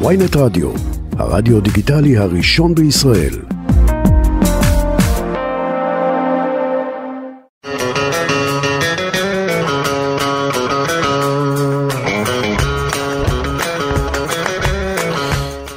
ויינט רדיו, הרדיו דיגיטלי הראשון בישראל.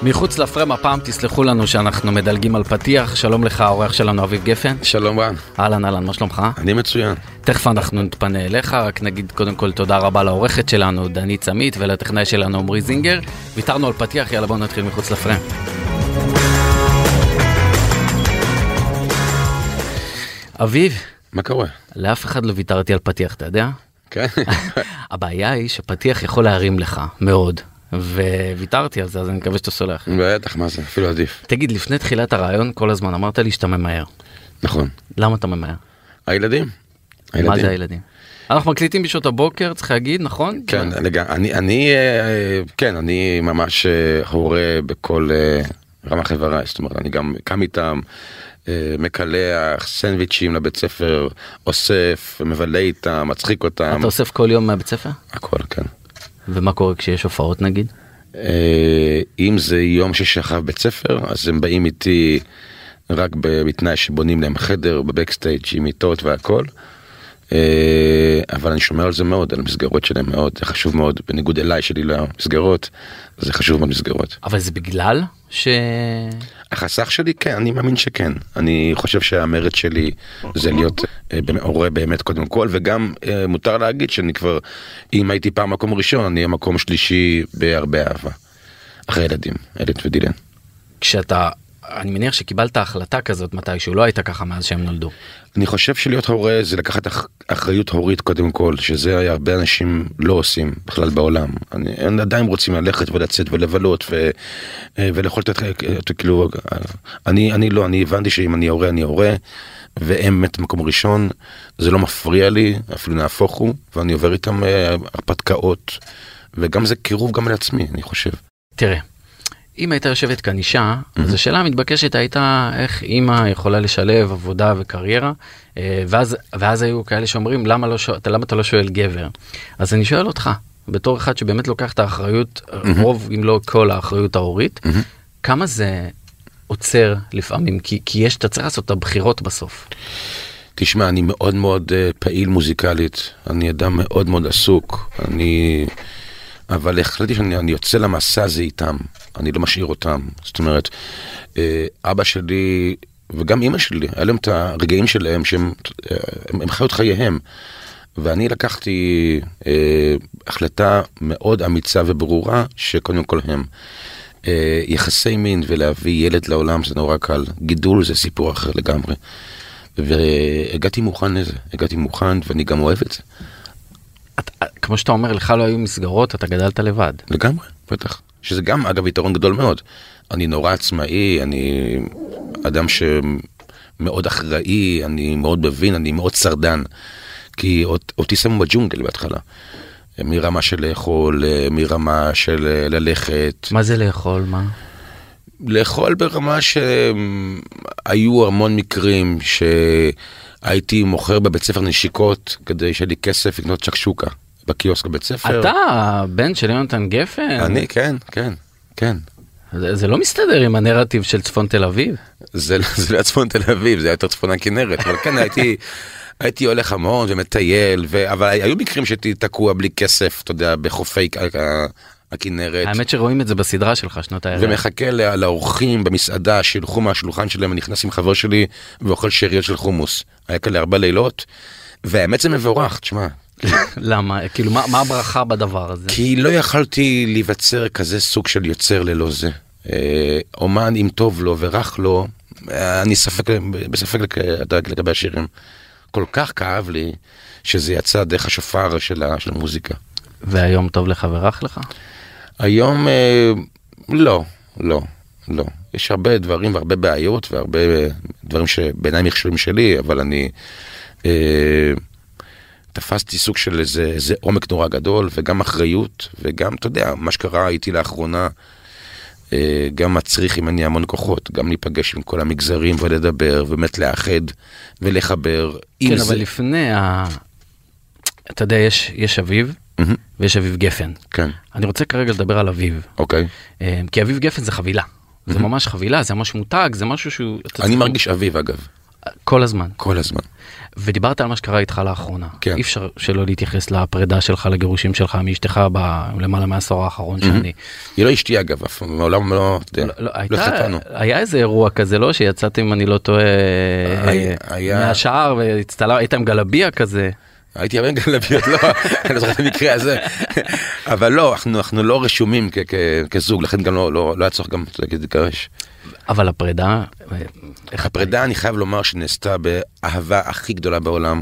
מחוץ לפרם הפעם תסלחו לנו שאנחנו מדלגים על פתיח, שלום לך האורח שלנו אביב גפן. שלום רן. אהלן אהלן, מה שלומך? אני מצוין. תכף אנחנו נתפנה אליך, רק נגיד קודם כל תודה רבה לעורכת שלנו דנית צמית ולטכנאי שלנו עמרי זינגר. ויתרנו על פתיח, יאללה בואו נתחיל מחוץ לפרם. אביב. מה קורה? לאף אחד לא ויתרתי על פתיח, אתה יודע? כן. הבעיה היא שפתיח יכול להרים לך מאוד. וויתרתי על זה אז אני מקווה שאתה סולח. בטח מה זה אפילו עדיף. תגיד לפני תחילת הרעיון כל הזמן אמרת לי שאתה ממהר. נכון. למה אתה ממהר? הילדים. מה זה הילדים? אנחנו מקליטים בשעות הבוקר צריך להגיד נכון? כן אני אני אה, כן אני ממש אה, הורה בכל אה, רמ"ח איבריי זאת אומרת אני גם קם איתם. מקלח סנדוויצ'ים לבית ספר אוסף מבלה איתם מצחיק אותם. אתה אוסף כל יום מהבית ספר? הכל כן. ומה קורה כשיש הופעות נגיד? אם זה יום אחריו בית ספר אז הם באים איתי רק בתנאי שבונים להם חדר בבקסטייג' עם מיטות והכל. אבל אני שומר על זה מאוד על המסגרות שלהם מאוד זה חשוב מאוד בניגוד אליי שלי למסגרות זה חשוב מאוד מסגרות. אבל זה בגלל ש... החסך שלי כן אני מאמין שכן אני חושב שהמרד שלי זה להיות הורה באמת קודם כל וגם מותר להגיד שאני כבר אם הייתי פעם מקום ראשון אני המקום שלישי בהרבה אהבה. אחרי ילדים אלית ודילן. כשאתה אני מניח שקיבלת החלטה כזאת מתישהו לא הייתה ככה מאז שהם נולדו. אני חושב שלהיות הורה זה לקחת אחריות הורית קודם כל שזה הרבה אנשים לא עושים בכלל בעולם אני, הם עדיין רוצים ללכת ולצאת ולבלות ו, ולאכול את כאילו אני אני לא אני הבנתי שאם אני הורה אני הורה והם באמת מקום ראשון זה לא מפריע לי אפילו נהפוך הוא ואני עובר איתם הרפתקאות וגם זה קירוב גם לעצמי אני חושב. תראה. אם הייתה יושבת כאן אישה, mm-hmm. אז השאלה המתבקשת הייתה איך אימא יכולה לשלב עבודה וקריירה, ואז, ואז היו כאלה שאומרים למה, לא שואל, למה אתה לא שואל גבר? אז אני שואל אותך, בתור אחד שבאמת לוקח את האחריות, mm-hmm. רוב אם לא כל האחריות ההורית, mm-hmm. כמה זה עוצר לפעמים? כי, כי יש, אתה צריך לעשות את הבחירות בסוף. תשמע, אני מאוד מאוד uh, פעיל מוזיקלית, אני אדם מאוד מאוד עסוק, אני... אבל החלטתי שאני יוצא למסע הזה איתם, אני לא משאיר אותם. זאת אומרת, אבא שלי וגם אימא שלי, היה להם את הרגעים שלהם שהם הם, הם חיו את חייהם. ואני לקחתי אה, החלטה מאוד אמיצה וברורה שקודם כל הם. אה, יחסי מין ולהביא ילד לעולם זה נורא קל, גידול זה סיפור אחר לגמרי. והגעתי מוכן לזה, הגעתי מוכן ואני גם אוהב את זה. כמו שאתה אומר לך לא היו מסגרות אתה גדלת לבד. לגמרי, בטח. שזה גם אגב יתרון גדול מאוד. אני נורא עצמאי, אני אדם שמאוד אחראי, אני מאוד מבין, אני מאוד סרדן. כי אותי שמו בג'ונגל בהתחלה. מרמה של לאכול, מרמה של ללכת. מה זה לאכול? מה? לאכול ברמה שהיו המון מקרים שהייתי מוכר בבית ספר נשיקות כדי שיהיה לי כסף לקנות שקשוקה. בקיוסק בבית ספר. אתה בן של יונתן גפן? אני כן כן כן. זה, זה לא מסתדר עם הנרטיב של צפון תל אביב. זה, זה לא צפון תל אביב זה יותר צפון הכנרת אבל כן הייתי הייתי הולך המון ומטייל ו... אבל היו מקרים שהייתי תקוע בלי כסף אתה יודע בחופי הכנרת. האמת שרואים את זה בסדרה שלך שנות הערב. ומחכה לאורחים במסעדה שילכו מהשולחן שלהם אני נכנס עם חבר שלי ואוכל שאריות של חומוס היה כאלה ארבע לילות. והאמת זה מבורך תשמע למה? כאילו מה, מה הברכה בדבר הזה? כי לא יכלתי להיווצר כזה סוג של יוצר ללא זה. אה, אומן אם טוב לו ורך לו, אני ספק, בספק לגבי השירים. כל כך כאב לי שזה יצא דרך השופר של, של המוזיקה. והיום טוב לך ורך לך? היום אה, לא, לא, לא. יש הרבה דברים והרבה בעיות והרבה דברים שבעיניי מכשולים שלי, אבל אני... אה, תפסתי סוג של איזה, איזה עומק נורא גדול וגם אחריות וגם אתה יודע מה שקרה איתי לאחרונה אה, גם מצריך אני המון כוחות גם להיפגש עם כל המגזרים ולדבר ובאמת לאחד ולחבר. כן אבל זה... לפני ה... אתה יודע יש יש אביב mm-hmm. ויש אביב גפן. כן, אני רוצה כרגע לדבר על אביב, אוקיי. אה, כי אביב גפן זה חבילה. זה ממש חבילה, זה ממש מותג, זה משהו שהוא... אני צריך- מרגיש אביב אגב, כל הזמן. כל הזמן. ודיברת על מה שקרה איתך לאחרונה. כן. אי אפשר שלא להתייחס לפרידה שלך, לגירושים שלך מאשתך בלמעלה מהעשור האחרון שאני... היא לא אשתי אגב, אף מעולם לא, אתה יודע, לא, לא, לא הייתה, התחתנו. היה איזה אירוע כזה, לא? שיצאתם, אם אני לא טועה, היה- אה, היה- מהשער והצטלם, היית עם גלביה כזה. הייתי הרבה גלביות, לא, אני לא זוכר את המקרה הזה. אבל לא, אנחנו, אנחנו לא רשומים כ- כ- כזוג, לכן גם לא, לא, לא היה צורך גם להתגרש. אבל הפרידה, איך הפרידה, אני חייב לומר שנעשתה באהבה הכי גדולה בעולם.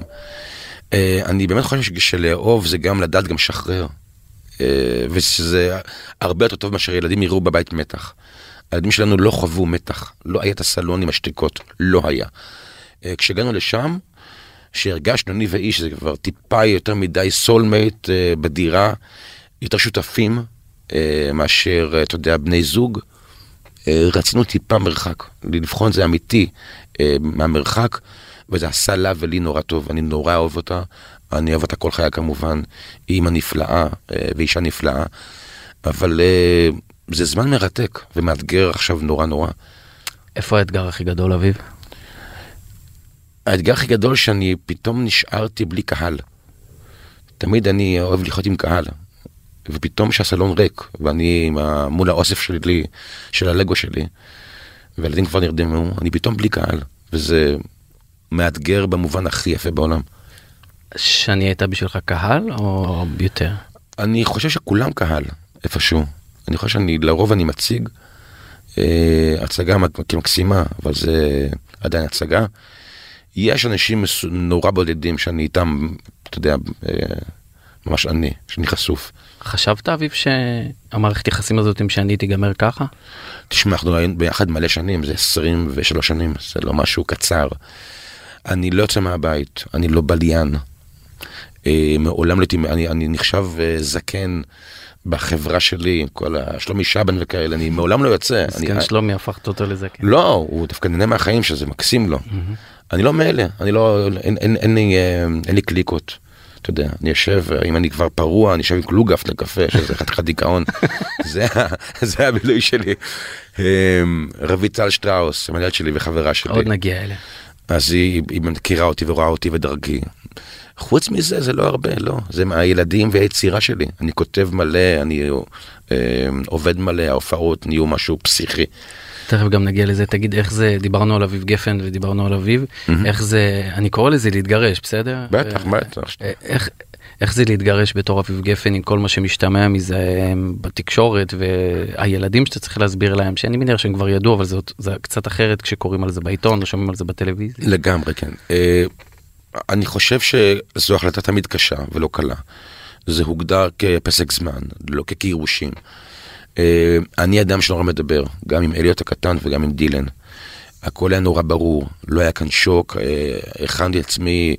אה, אני באמת חושב שלאהוב זה גם לדעת גם לשחרר. אה, ושזה הרבה יותר טוב מאשר ילדים יראו בבית מתח. הילדים שלנו לא חוו מתח, לא היה את הסלון עם השתיקות, לא היה. אה, כשהגענו לשם, שהרגשנו אני ואיש, זה כבר טיפה יותר מדי סולמייט בדירה, יותר שותפים אה, מאשר, אה, אתה יודע, בני זוג. אה, רצינו טיפה מרחק, לבחון את זה אמיתי אה, מהמרחק, וזה עשה לה ולי נורא טוב, אני נורא אוהב אותה, אני אוהב אותה כל חיי כמובן, היא אימא נפלאה אה, ואישה נפלאה, אבל אה, זה זמן מרתק ומאתגר עכשיו נורא נורא. איפה האתגר הכי גדול, אביב? האתגר הכי גדול שאני פתאום נשארתי בלי קהל. תמיד אני אוהב לחיות עם קהל, ופתאום שהסלון ריק, ואני ה- מול האוסף שלי, של הלגו שלי, והילדים כבר נרדמו, אני פתאום בלי קהל, וזה מאתגר במובן הכי יפה בעולם. שאני הייתה בשבילך קהל או יותר? אני חושב שכולם קהל, איפשהו. אני חושב שאני, לרוב אני מציג אה, הצגה מק- מקסימה, אבל זה עדיין הצגה. יש אנשים נורא בודדים שאני איתם, אתה יודע, אה, ממש אני, שאני חשוף. חשבת, אביב, שהמערכת יחסים הזאת עם שאני תיגמר ככה? תשמע, אנחנו היינו ביחד מלא שנים, זה 23 שנים, זה לא משהו קצר. אני לא יוצא מהבית, אני לא בליין. אה, מעולם לא הייתי, אני, אני נחשב אה, זקן בחברה שלי, כל השלומי שבן וכאלה, אני מעולם לא יוצא. אני, סגן שלומי הפכת אותו לזקן. לא, הוא דווקא נהנה מהחיים שזה מקסים לו. אני לא מאלה, אני לא, אין, אין, אין, לי, אה, אין לי קליקות. אתה יודע, אני יושב, אם אני כבר פרוע, אני יושב עם קלוגף לקפה, שזה חתיכת דיכאון. זה, זה הבילוי שלי. אה, רויטל שטראוס, המנהלת שלי וחברה שלי. עוד נגיע אליה. אז היא, היא מכירה אותי ורואה אותי ודרכי. חוץ מזה זה לא הרבה, לא. זה מהילדים והיצירה שלי. אני כותב מלא, אני אה, עובד מלא, ההופעות נהיו משהו פסיכי. תכף גם נגיע לזה, תגיד איך זה, דיברנו על אביב גפן ודיברנו על אביב, איך זה, אני קורא לזה להתגרש, בסדר? בטח, אה, בטח. אה, איך, איך זה להתגרש בתור אביב גפן עם כל מה שמשתמע מזה אה, בתקשורת והילדים שאתה צריך להסביר להם, שאני מניח שהם כבר ידעו, אבל זאת, זה קצת אחרת כשקוראים על זה בעיתון או שומעים על זה בטלוויזיה. לגמרי, כן. אה, אני חושב שזו החלטה תמיד קשה ולא קלה. זה הוגדר כפסק זמן, לא כגירושים. אה, אני אדם שנורא מדבר, גם עם אליוט הקטן וגם עם דילן. הכל היה נורא ברור, לא היה כאן שוק, אה, הכנתי עצמי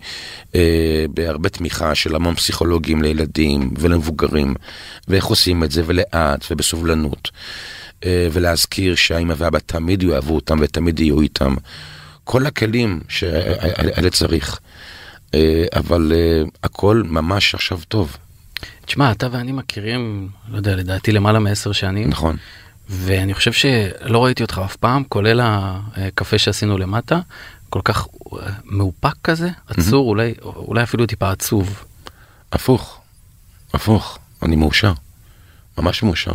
אה, בהרבה תמיכה של המון פסיכולוגים לילדים ולמבוגרים, ואיך עושים את זה, ולאט ובסובלנות. אה, ולהזכיר שהאמא והאבא תמיד יאהבו אותם ותמיד יהיו איתם. כל הכלים שהילד צריך. אה, אבל אה, הכל ממש עכשיו טוב, תשמע, אתה ואני מכירים, לא יודע, לדעתי למעלה מעשר שנים, נכון. ואני חושב שלא ראיתי אותך אף פעם, כולל הקפה שעשינו למטה, כל כך אה, מאופק כזה, עצור, אולי, אולי אפילו טיפה עצוב. הפוך, הפוך, אני מאושר, ממש מאושר.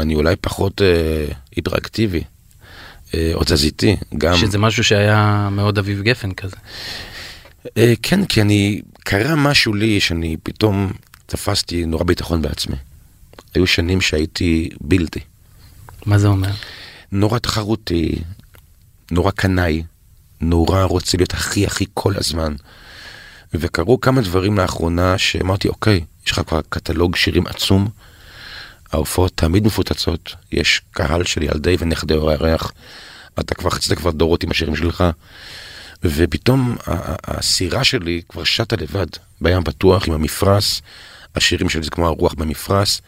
אני אולי פחות אה, היפראקטיבי, אה, או תזזיתי, גם... שזה משהו שהיה מאוד אביב גפן כזה. אה, כן, כי אני, קרה משהו לי שאני פתאום תפסתי נורא ביטחון בעצמי. היו שנים שהייתי בלתי, מה זה אומר? נורא תחרותי, נורא קנאי, נורא רוצה להיות הכי הכי כל הזמן. וקרו כמה דברים לאחרונה שאמרתי, אוקיי, יש לך כבר קטלוג שירים עצום, ההופעות תמיד מפוצצות, יש קהל של ילדי ונכדי הירח, אתה כבר חצית כבר דורות עם השירים שלך, ופתאום הסירה שלי כבר שטה לבד, בים פתוח עם המפרש, השירים שלי זה כמו הרוח במפרש,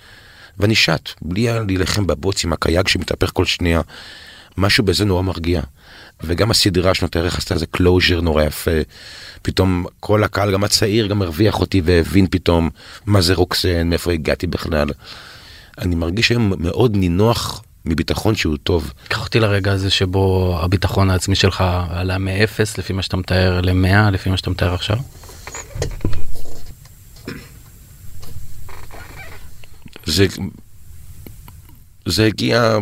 ואני שט, בלי להילחם בבוץ עם הקיאק שמתהפך כל שנייה. משהו בזה נורא מרגיע. וגם הסדרה שנות הירח עשתה איזה closure נורא יפה. פתאום כל הקהל, גם הצעיר, גם הרוויח אותי והבין פתאום מה זה רוקסן, מאיפה הגעתי בכלל. אני מרגיש היום מאוד נינוח מביטחון שהוא טוב. קח אותי לרגע הזה שבו הביטחון העצמי שלך עלה מ-0 לפי מה שאתה מתאר ל-100 לפי מה שאתה מתאר עכשיו. זה, זה הגיע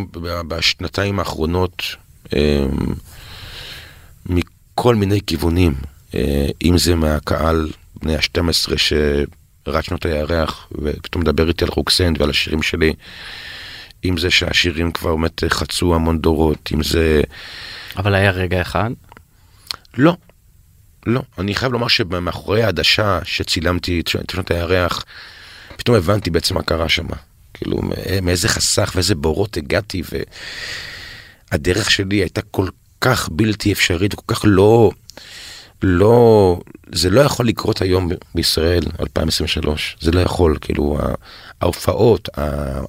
בשנתיים האחרונות אה, מכל מיני כיוונים, אה, אם זה מהקהל בני ה-12 שרץ שנות הירח ופתאום מדבר איתי על רוקסנד ועל השירים שלי, אם זה שהשירים כבר באמת חצו המון דורות, אם זה... אבל היה רגע אחד? לא, לא. אני חייב לומר שמאחורי העדשה שצילמתי את שנות הירח, פתאום הבנתי בעצם מה קרה שם. כאילו, מאיזה חסך ואיזה בורות הגעתי, והדרך שלי הייתה כל כך בלתי אפשרית, כל כך לא... לא, זה לא יכול לקרות היום בישראל, 2023, זה לא יכול, כאילו, ההופעות,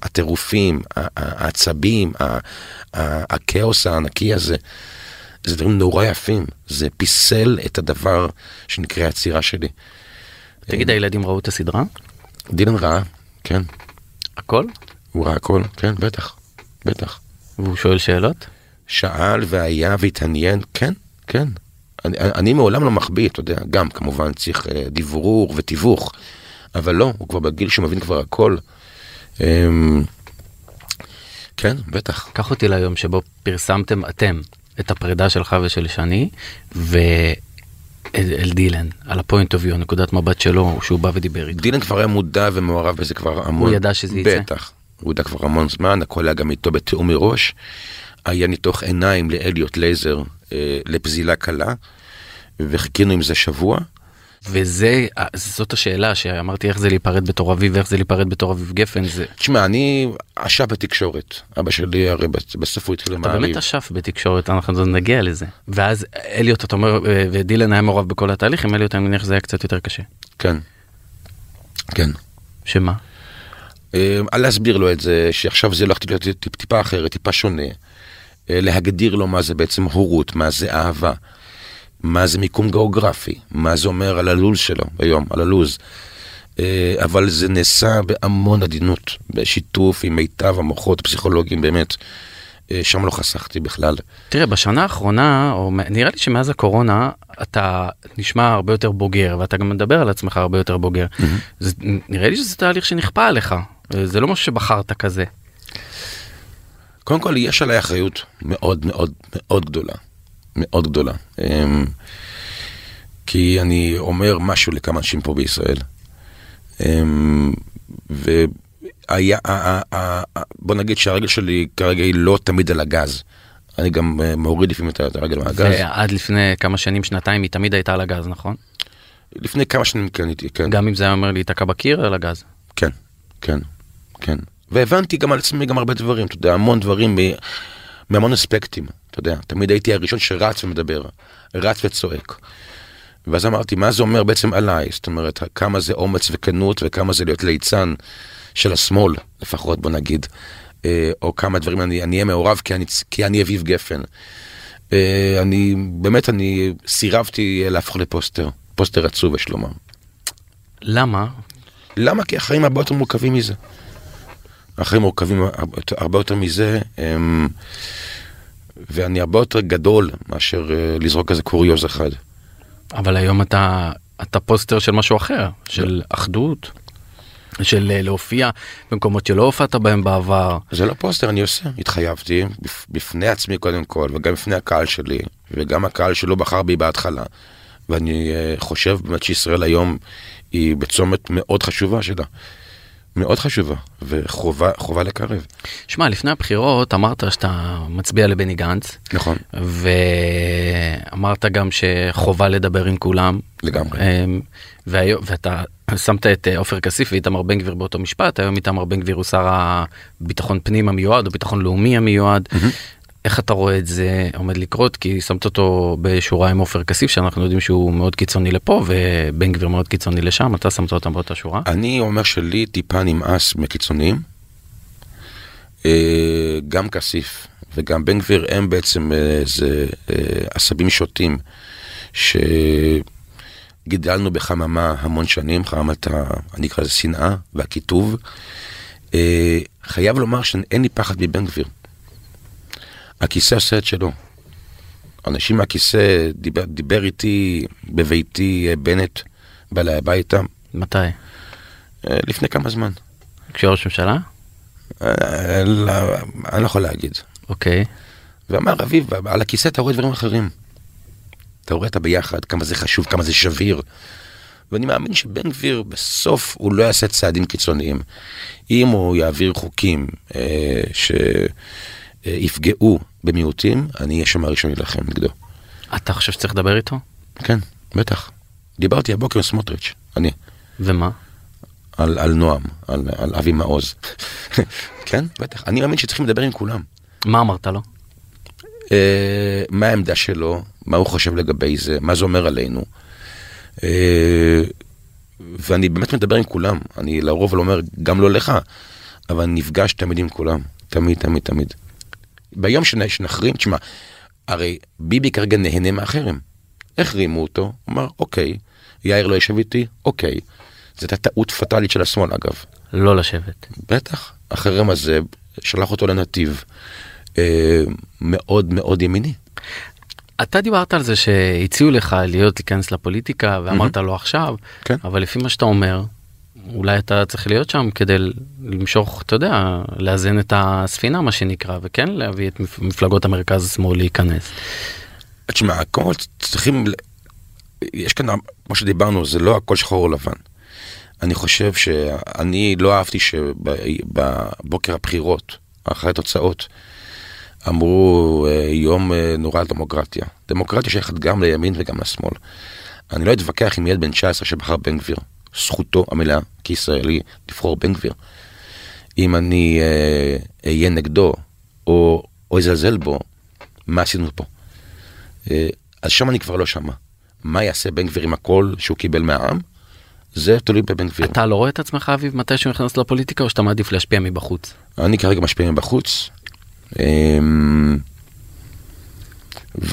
הטירופים, העצבים, הכאוס הענקי הזה, זה דברים נורא יפים, זה פיסל את הדבר שנקרא היצירה שלי. תגיד, הילדים ראו את הסדרה? דילן ראה, כן. הכל? הוא ראה הכל, כן, בטח, בטח. והוא שואל שאלות? שאל והיה והתעניין, כן, כן. אני, אני מעולם לא מחביא, אתה יודע, גם כמובן צריך אה, דברור ותיווך, אבל לא, הוא כבר בגיל שמבין כבר הכל. אמ, כן, בטח. קח אותי ליום שבו פרסמתם אתם את הפרידה שלך ושל שני, ואל דילן, על הפוינט אוף יו, נקודת מבט שלו, שהוא בא ודיבר איתו. דילן כבר היה מודע ומעורב בזה כבר המון. הוא ידע שזה יצא? בטח, הוא ידע כבר המון זמן, הכל היה גם איתו בתיאום מראש. היה ניתוח עיניים לאליוט לייזר אה, לפזילה קלה, וחיכינו עם זה שבוע. וזה, זאת השאלה שאמרתי איך זה להיפרד בתור אביב ואיך זה להיפרד בתור אביב גפן זה. תשמע, אני אשף בתקשורת. אבא שלי הרי בסוף הוא התחיל למעריב. אתה באמת אשף בתקשורת, אנחנו נגיע לזה. ואז אליוט, אתה אומר, ודילן היה מעורב בכל התהליך, עם אליוט אני מניח שזה היה קצת יותר קשה. כן. כן. שמה? אה, להסביר לו את זה, שעכשיו זה הולך להיות טיפה אחרת, טיפה שונה. אה, להגדיר לו מה זה בעצם הורות, מה זה אהבה. מה זה מיקום גיאוגרפי, מה זה אומר על הלו"ז שלו היום, על הלו"ז. אה, אבל זה נעשה בהמון עדינות, בשיתוף עם מיטב המוחות הפסיכולוגיים באמת. אה, שם לא חסכתי בכלל. תראה, בשנה האחרונה, או נראה לי שמאז הקורונה, אתה נשמע הרבה יותר בוגר, ואתה גם מדבר על עצמך הרבה יותר בוגר. Mm-hmm. זה, נראה לי שזה תהליך שנכפה עליך, זה לא משהו שבחרת כזה. קודם כל, יש עליי אחריות מאוד מאוד מאוד גדולה. מאוד גדולה. אמ, כי אני אומר משהו לכמה אנשים פה בישראל. אמ, והיה, בוא נגיד שהרגל שלי כרגע היא לא תמיד על הגז. אני גם אה, מוריד לפעמים את הרגל מהגז. ועד לפני כמה שנים, שנתיים, היא תמיד הייתה על הגז, נכון? לפני כמה שנים כן הייתי, כן. גם אם זה היה אומר להיתקע בקיר, על הגז. כן, כן, כן. והבנתי גם על עצמי גם הרבה דברים, אתה יודע, המון דברים מהמון אספקטים. אתה יודע, תמיד הייתי הראשון שרץ ומדבר, רץ וצועק. ואז אמרתי, מה זה אומר בעצם עליי? זאת אומרת, כמה זה אומץ וכנות וכמה זה להיות ליצן של השמאל, לפחות בוא נגיד. אה, או כמה דברים אני אהיה מעורב כי אני, כי אני אביב גפן. אה, אני, באמת, אני סירבתי להפוך לפוסטר, פוסטר עצוב יש לומר. למה? למה? כי החיים הרבה יותר מורכבים מזה. החיים מורכבים הרבה יותר מזה. הם... ואני הרבה יותר גדול מאשר uh, לזרוק איזה קוריוז אחד. אבל היום אתה, אתה פוסטר של משהו אחר, של אחדות, של uh, להופיע במקומות שלא הופעת בהם בעבר. זה לא פוסטר, אני עושה, התחייבתי בפני עצמי קודם כל, וגם בפני הקהל שלי, וגם הקהל שלא בחר בי בהתחלה. ואני uh, חושב באמת שישראל היום היא בצומת מאוד חשובה שלה. מאוד חשובה, וחובה לקרב. שמע, לפני הבחירות אמרת שאתה מצביע לבני גנץ. נכון. ואמרת גם שחובה לדבר עם כולם. לגמרי. אמ, והיום, ואתה שמת את אה, עופר כסיף ואיתמר בן גביר באותו משפט, היום איתמר בן גביר הוא שר הביטחון פנים המיועד או ביטחון לאומי המיועד. Mm-hmm. איך אתה רואה את זה עומד לקרות? כי שמת אותו בשורה עם עופר כסיף, שאנחנו יודעים שהוא מאוד קיצוני לפה, ובן גביר מאוד קיצוני לשם, אתה שמת אותם באותה שורה? אני אומר שלי טיפה נמאס מקיצוניים. אה, גם כסיף וגם בן גביר הם בעצם אה, איזה אה, עשבים שוטים, שגידלנו בחממה המון שנים, חממת, אני אקרא לזה שנאה והקיטוב. אה, חייב לומר שאין לי פחד מבן גביר. הכיסא עושה את שלו. אנשים מהכיסא, דיבר, דיבר איתי בביתי אה, בנט, בא אליי הביתה, מתי? אה, לפני כמה זמן. כשהוא ראש ממשלה? אה, לא, אני לא יכול להגיד. אוקיי. ואמר, אביב, על הכיסא אתה רואה דברים אחרים. אתה רואה את הביחד, כמה זה חשוב, כמה זה שביר. ואני מאמין שבן גביר בסוף הוא לא יעשה צעדים קיצוניים. אם הוא יעביר חוקים אה, שיפגעו במיעוטים, אני אהיה שם הראשון להילחם נגדו. אתה חושב שצריך לדבר איתו? כן, בטח. דיברתי הבוקר עם סמוטריץ', אני, ומה? על, על נועם, על, על אבי מעוז. כן, בטח. אני מאמין שצריכים לדבר עם כולם. מה אמרת לו? אה, מה העמדה שלו, מה הוא חושב לגבי זה, מה זה אומר עלינו. אה, ואני באמת מדבר עם כולם, אני לרוב לא אומר גם לא לך, אבל נפגש תמיד עם כולם, תמיד, תמיד, תמיד. ביום שנ- שנחרים, תשמע, הרי ביבי כרגע נהנה מהחרם. החרימו אותו, הוא אמר, אוקיי, יאיר לא יושב איתי, אוקיי. זו הייתה טעות פטאלית של השמאל אגב. לא לשבת. בטח, החרם הזה שלח אותו לנתיב אה, מאוד מאוד ימיני. אתה דיברת על זה שהציעו לך להיות להיכנס לפוליטיקה ואמרת לא עכשיו, כן. אבל לפי מה שאתה אומר, אולי אתה צריך להיות שם כדי למשוך, אתה יודע, לאזן את הספינה מה שנקרא, וכן להביא את מפ- מפלגות המרכז השמאל להיכנס. תשמע, קודם כל צריכים, יש כאן, כמו שדיברנו, זה לא הכל שחור או לבן. אני חושב שאני לא אהבתי שבבוקר הבחירות, אחרי התוצאות, אמרו אה, יום אה, נורא לדמוקרטיה. דמוקרטיה שייכת גם לימין וגם לשמאל. אני לא אתווכח עם ילד בן 19 שבחר בן גביר. זכותו המלאה כישראלי לבחור בן גביר. אם אני אה, אהיה נגדו או, או אזלזל בו, מה עשינו פה? אה, אז שם אני כבר לא שמה. מה יעשה בן גביר עם הכל שהוא קיבל מהעם? זה תלוי בבן גביר. אתה לא רואה את עצמך אביב מתי שהוא נכנס לפוליטיקה או שאתה מעדיף להשפיע מבחוץ? אני כרגע משפיע מבחוץ. אמ,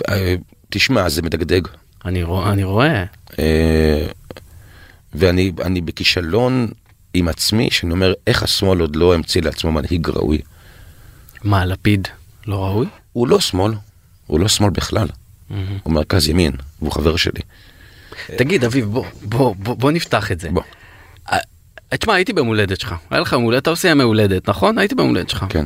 אה, תשמע, זה מדגדג. אני רואה, אני רואה. אה, ואני אני בכישלון עם עצמי, שאני אומר, איך השמאל עוד לא המציא לעצמו מנהיג ראוי? מה, לפיד לא ראוי? הוא לא שמאל, הוא לא שמאל בכלל. הוא מרכז ימין, והוא חבר שלי. תגיד אביב בוא בוא בוא בוא נפתח את זה. בוא, אה, תשמע הייתי ביום הולדת שלך היה לך יום הולדת אתה עושה ימי הולדת נכון הייתי ביום הולדת שלך כן.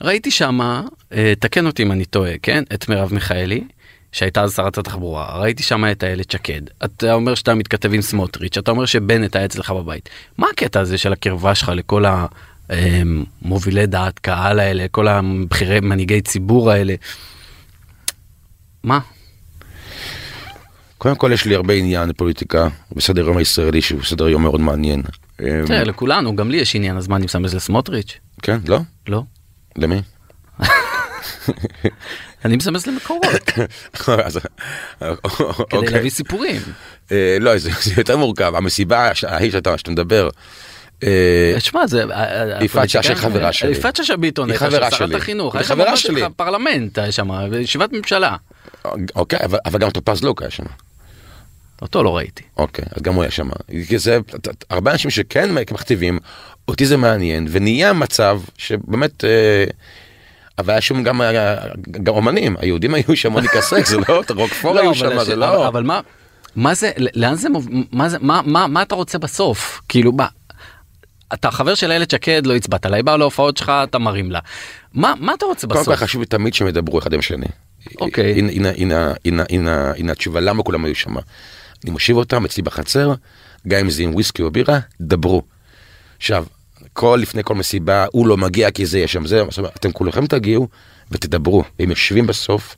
ראיתי שמה אה, תקן אותי אם אני טועה כן את מרב מיכאלי שהייתה אז שרת התחבורה ראיתי שמה את איילת שקד אתה אומר שאתה מתכתב עם סמוטריץ' אתה אומר שבנט היה אצלך בבית מה הקטע הזה של הקרבה שלך לכל המובילי דעת קהל האלה כל הבכירי מנהיגי ציבור האלה. מה קודם כל יש לי הרבה עניין לפוליטיקה, בסדר יום הישראלי שהוא סדר יום מאוד מעניין. אמ, תראה, לכולנו גם לי יש עניין אז מה אני מסמס לסמוטריץ' כן, לא? לא למי? אני מסמס למקורות אז- כדי אוקיי. להביא סיפורים. אה, לא, זה יותר מורכב, המסיבה ההיא שאתה מדבר. אה, תשמע זה יפעת שאשא חברה שלי. יפעת שאשא ביטון היא חברה שם, שרת שלי. החינוך היא היה שם חברה ממש שלי. פרלמנט היה שם ישיבת ממשלה אוקיי, אבל- גם טופז לוק היה שם. אותו לא ראיתי אוקיי, אז גם הוא היה שם. זה, הרבה אנשים שכן מכתיבים, אותי זה מעניין, ונהיה מצב שבאמת, אה, אבל היה שם גם, אה, גם אומנים, היהודים היו שם, מוניקה סקס, זה לא, רוקפור היו אבל שם, זה לא. אבל מה מה זה לאן זה מה זה מה מה מה אתה רוצה בסוף כאילו מה. אתה חבר של איילת שקד לא הצבעת לה היא באה להופעות שלך אתה מרים לה מה מה אתה רוצה קודם כל בסוף חשוב תמיד שהם ידברו אחד עם השני. אוקיי. הנה התשובה למה כולם היו שם. אני מושיב אותם אצלי בחצר, גם אם זה עם וויסקי או בירה, דברו. עכשיו, כל לפני כל מסיבה, הוא לא מגיע כי זה יש שם זה, אתם כולכם תגיעו ותדברו. הם יושבים בסוף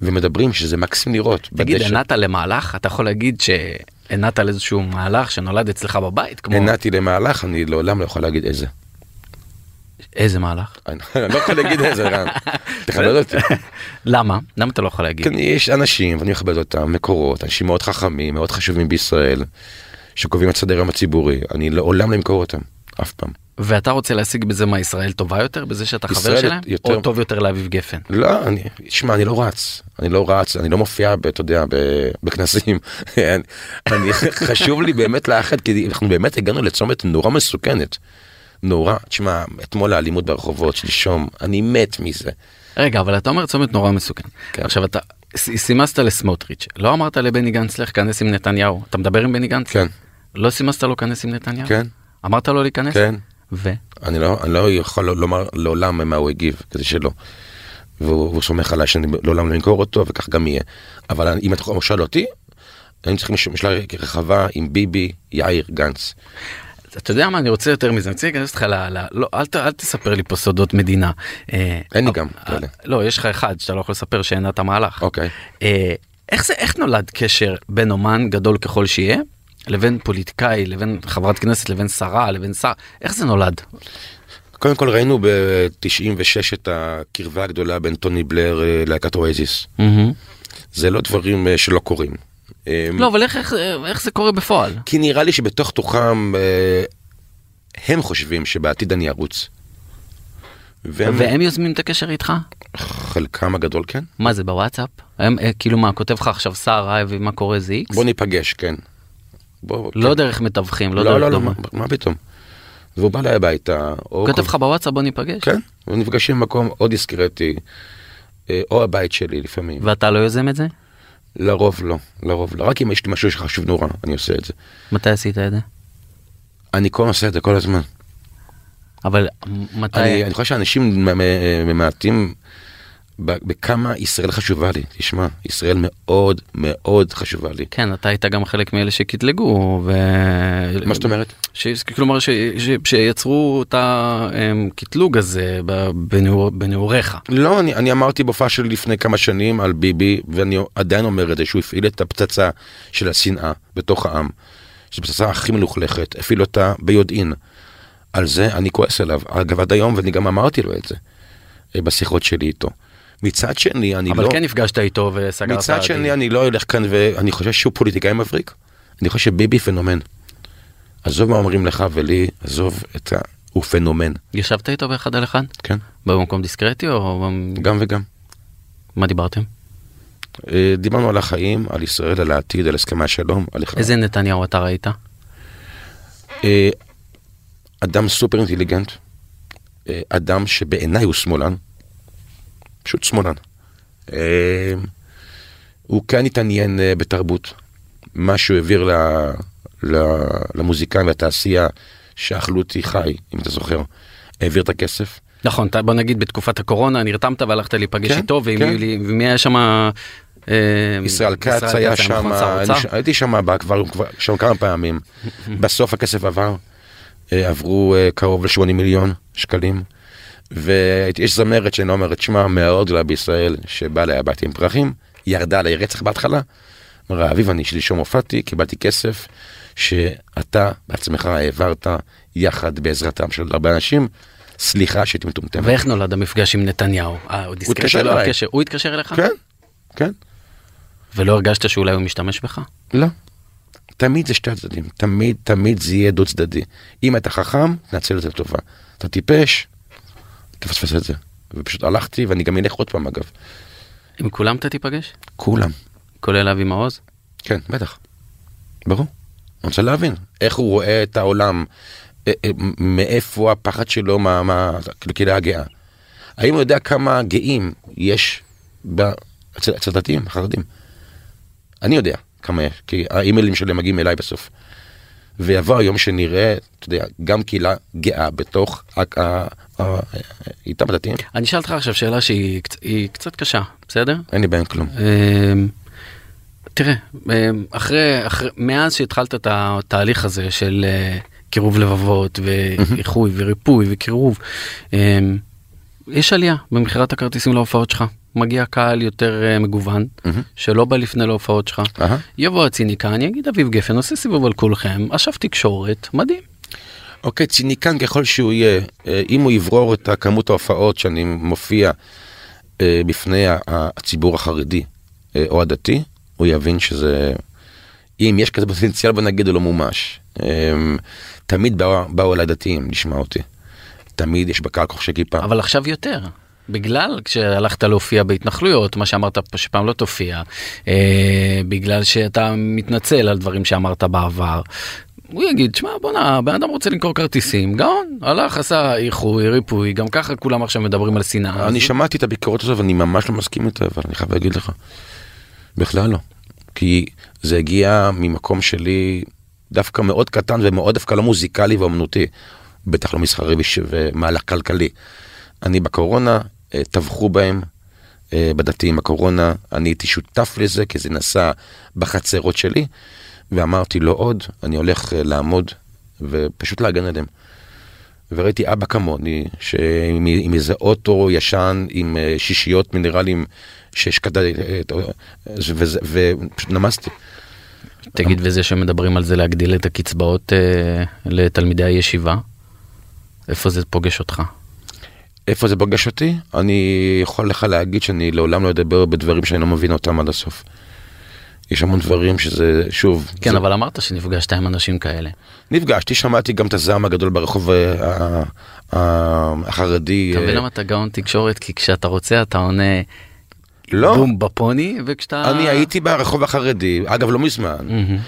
ומדברים שזה מקסים לראות. תגיד בדשא. הנעת למהלך אתה יכול להגיד שהנעת על איזשהו מהלך שנולד אצלך בבית כמו הנעתי למהלך, אני לעולם לא יכול להגיד איזה. איזה מהלך אני לא יכול להגיד איזה, רן. תכבד אותי. למה למה אתה לא יכול להגיד כן, יש אנשים, ואני מכבד אותם, מקורות, אנשים מאוד חכמים, מאוד חשובים בישראל, שקובעים את סדר היום הציבורי. אני לעולם לא אמכור אותם, אף פעם. ואתה רוצה להשיג בזה מה ישראל טובה יותר בזה שאתה חבר שלהם יותר- או טוב יותר לאביב גפן. לא, אני, שמע, אני לא רץ, אני לא רץ, אני לא מופיע, אתה יודע, ב- בכנסים. אני, אני- חשוב לי באמת לאחד, כי אנחנו באמת הגענו לצומת נורא מסוכנת. נורא, תשמע, אתמול האלימות ברחובות, שלשום, אני מת מזה. רגע אבל אתה אומר צומת נורא מסוכן. כן. עכשיו אתה סימסת לסמוטריץ' לא אמרת לבני גנץ לך כנס עם נתניהו אתה מדבר עם בני גנץ כן, לא סימסת לו כנס עם נתניהו כן, אמרת לו להיכנס כן. ו אני לא, אני לא יכול לומר לעולם מה הוא הגיב, כדי שלא. והוא, והוא סומך עליי שאני לעולם לא אמכור אותו, וכך גם יהיה. אבל אם אתה שואל אותי, היינו צריכים משלה רחבה עם ביבי, יאיר, גנץ. אתה יודע מה אני רוצה יותר מזה אני רוצה להיכנס איתך ל... לא אל, ת, אל תספר לי פה סודות מדינה. אה, אין לי אה, גם אה, כאלה. לא יש לך אחד שאתה לא יכול לספר שהנעת המהלך. אוקיי. אה, איך זה איך נולד קשר בין אומן גדול ככל שיהיה לבין פוליטיקאי לבין חברת כנסת לבין שרה לבין שר איך זה נולד. קודם כל ראינו ב-96 את הקרבה הגדולה בין טוני בלר אה, ללהקת אואזיס. זה לא דברים אה, שלא קורים. אה, לא אבל איך, איך, איך זה קורה בפועל. כי נראה לי שבתוך תוכם אה, הם חושבים שבעתיד אני ארוץ. והם, והם יוזמים את הקשר איתך? חלקם הגדול כן. מה זה בוואטסאפ? הם אה, כאילו מה כותב לך עכשיו שר אייבי מה קורה זה איקס? בוא ניפגש, כן. בוא, לא כן. דרך מתווכים לא לא, דרך לא, לא, דומה. מה, מה פתאום. והוא בא אליי הביתה. כל- לך בוואטסאפ בוא ניפגש? כן, ונפגשים במקום או דיסקרטי, אה, או הבית שלי לפעמים. ואתה לא יוזם את זה? לרוב לא, לרוב לא. רק אם יש לי משהו שחשוב נורא, אני עושה את זה. מתי עשית את זה? אני כל עושה את זה כל הזמן. אבל מתי? אני, אני חושב שאנשים מ- מ- ממעטים ב- בכמה ישראל חשובה לי. תשמע, ישראל מאוד מאוד חשובה לי. כן אתה היית גם חלק מאלה שקטלגו ו... מה זאת אומרת? ש... כלומר ש... ש... שיצרו את הקטלוג הזה בנעור... בנעוריך. לא, אני, אני אמרתי בהופעה שלי לפני כמה שנים על ביבי, ואני עדיין אומר את זה, שהוא הפעיל את הפצצה של השנאה בתוך העם. שזו הפצצה הכי מלוכלכת, הפעיל אותה ביודעין. על זה אני כועס עליו, אגב עד היום, ואני גם אמרתי לו את זה, אה, בשיחות שלי איתו. מצד שני, אני אבל לא... כן נפגשת איתו וסגרת. מצד שני. אני לא אלך כאן ואני חושב שהוא פוליטיקאי מבריק. אני חושב שביבי פנומן. עזוב מה אומרים לך ולי, עזוב את ה... הוא פנומן, ישבת איתו באחד על אחד? כן? במקום דיסקרטי או גם וגם. מה דיברתם? אה, דיברנו על החיים, על ישראל, על העתיד, על הסכמי השלום, על... איזה נתניהו אתה ראית? אה, אדם סופר אינטליגנט, אה, אדם שבעיניי הוא שמאלן, פשוט שמאלן. אה, הוא כן התעניין אה, בתרבות, מה שהוא העביר ל, ל, למוזיקאים והתעשייה שאכלו אותי חי, אם אתה זוכר, העביר את הכסף. נכון, אתה- בוא נגיד בתקופת הקורונה נרתמת והלכת להיפגש כן, איתו ועם כן. מי- ומי היה שם? אה, ישראל כץ היה שם, הייתי שם כבר כבר- שם כמה פעמים. בסוף הכסף עבר, אה, עברו אה, קרוב ל-80 מיליון שקלים. ויש זמרת שאני לא אומר את שמה מאוד גדולה בישראל, שבאה אליי הביתה עם פרחים, ירדה עליי רצח בהתחלה. אמרה, אביב, אני שלשום הופעתי, קיבלתי כסף, שאתה בעצמך העברת יחד בעזרתם של הרבה אנשים, סליחה שהייתי מטומטם. ואיך נולד המפגש עם נתניהו? אה, הוא התקשר אליי. הוא התקשר אליך? כן, כן. ולא הרגשת שאולי הוא משתמש בך? לא. תמיד זה שתי הצדדים, תמיד תמיד זה יהיה דו צדדי. אם אתה חכם, תנצל את זה לטובה. אתה טיפש, תפספס את זה. ופשוט הלכתי ואני גם אלך עוד פעם אגב. עם כולם אתה תיפגש? כולם. כולל אבי מעוז? כן, בטח. ברור. אני רוצה להבין איך הוא רואה את העולם, אה, אה, מאיפה הפחד שלו, מה, מה, כאילו קהילה הגאה. האם הוא יודע כמה גאים יש אצל הדתיים, החרדים? אני יודע כמה יש, כי האימיילים שלהם מגיעים אליי בסוף. ויבוא היום שנראה, אתה יודע, גם קהילה גאה בתוך איתם הדתיים, אני אשאל אותך עכשיו שאלה שהיא קצ- היא קצת קשה, בסדר? אין לי בעיה כלום. אמ, תראה, אמ, אחרי, אחרי, מאז שהתחלת את התהליך הזה של אה, קירוב לבבות ואיחוי וריפוי וקירוב, אמ, יש עלייה במכירת הכרטיסים להופעות שלך. מגיע קהל יותר אה, מגוון, מהמם. שלא בא לפני להופעות שלך. אהה. יבוא הציניקן, יגיד אביב גפן, עושה סיבוב על כולכם, אשף תקשורת, מדהים. אוקיי, ציניקן ככל שהוא יהיה, אה, אם הוא יברור את הכמות ההופעות שאני מופיע אה, בפני הציבור החרדי אה, או הדתי, הוא יבין שזה... אם יש כזה פוטנציאל, בוא נגיד, הוא לא מומש. אמ, תמיד באו, באו אליי דתיים לשמוע אותי. תמיד יש בקהל חובשי כיפה. אבל עכשיו יותר. בגלל כשהלכת להופיע בהתנחלויות, מה שאמרת שפעם לא תופיע, אה, בגלל שאתה מתנצל על דברים שאמרת בעבר. הוא יגיד, שמע בואנה, הבן אדם רוצה למכור כרטיסים, גאון, הלך, עשה איחוי, ריפוי, גם ככה כולם עכשיו מדברים על שנאה. אני שמעתי את הביקורת הזו ואני ממש לא מסכים איתה, אבל אני חייב להגיד לך. בכלל לא. כי זה הגיע ממקום שלי דווקא מאוד קטן ומאוד דווקא לא מוזיקלי ואומנותי. בטח לא מסחרי ומהלך כלכלי. אני בקורונה, טבחו בהם, אה, בדתיים בקורונה, אני הייתי שותף לזה כי זה נסע בחצרות שלי, ואמרתי לא עוד, אני הולך אה, לעמוד ופשוט להגן עליהם. וראיתי אבא כמוני, שעם עם איזה אוטו ישן עם אה, שישיות מינרלים שהשקדה, אה, אה, ופשוט נמסתי. תגיד, וזה שמדברים על זה להגדיל את הקצבאות אה, לתלמידי הישיבה, איפה זה פוגש אותך? איפה זה פוגש אותי? אני יכול לך להגיד שאני לעולם לא אדבר בדברים שאני לא מבין אותם עד הסוף. יש המון דברים שזה, שוב, כן, זה, אבל אמרת שנפגשת עם אנשים כאלה. נפגשתי, שמעתי גם את הזעם הגדול ברחוב אה, ה- ה- החרדי. אתה מבין אה, למה אתה גאון תקשורת? כי כשאתה רוצה אתה עונה לא, בום בפוני, וכשאתה... אני הייתי ברחוב החרדי, אגב לא מזמן, מהמם.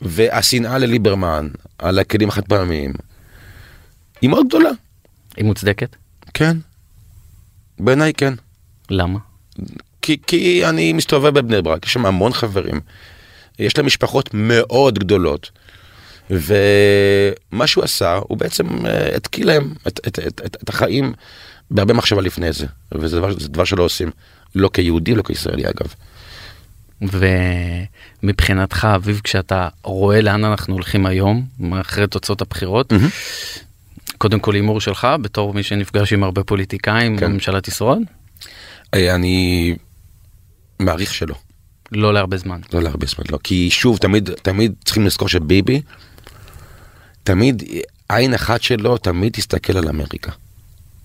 והשנאה לליברמן על הכלים החד פעמיים היא מאוד גדולה. היא מוצדקת? כן. בעיניי כן. למה? כי, כי אני מסתובב בבני ברק, יש שם המון חברים. יש להם משפחות מאוד גדולות. ומה שהוא עשה, הוא בעצם אה, התקיל להם את, את, את, את, את החיים בהרבה מחשבה לפני זה. וזה דבר, זה דבר שלא עושים. לא כיהודי, לא כישראלי אגב. ומבחינתך, אביב, כשאתה רואה לאן אנחנו הולכים היום, אחרי תוצאות הבחירות, קודם כל הימור שלך, בתור מי שנפגש עם הרבה פוליטיקאים, כן. הממשלה תשרוד? אה, אני מעריך שלא. לא להרבה זמן. לא להרבה זמן, לא. כי שוב, תמיד, תמיד צריכים לזכור שביבי, תמיד, עין אחת שלו תמיד תסתכל על אמריקה.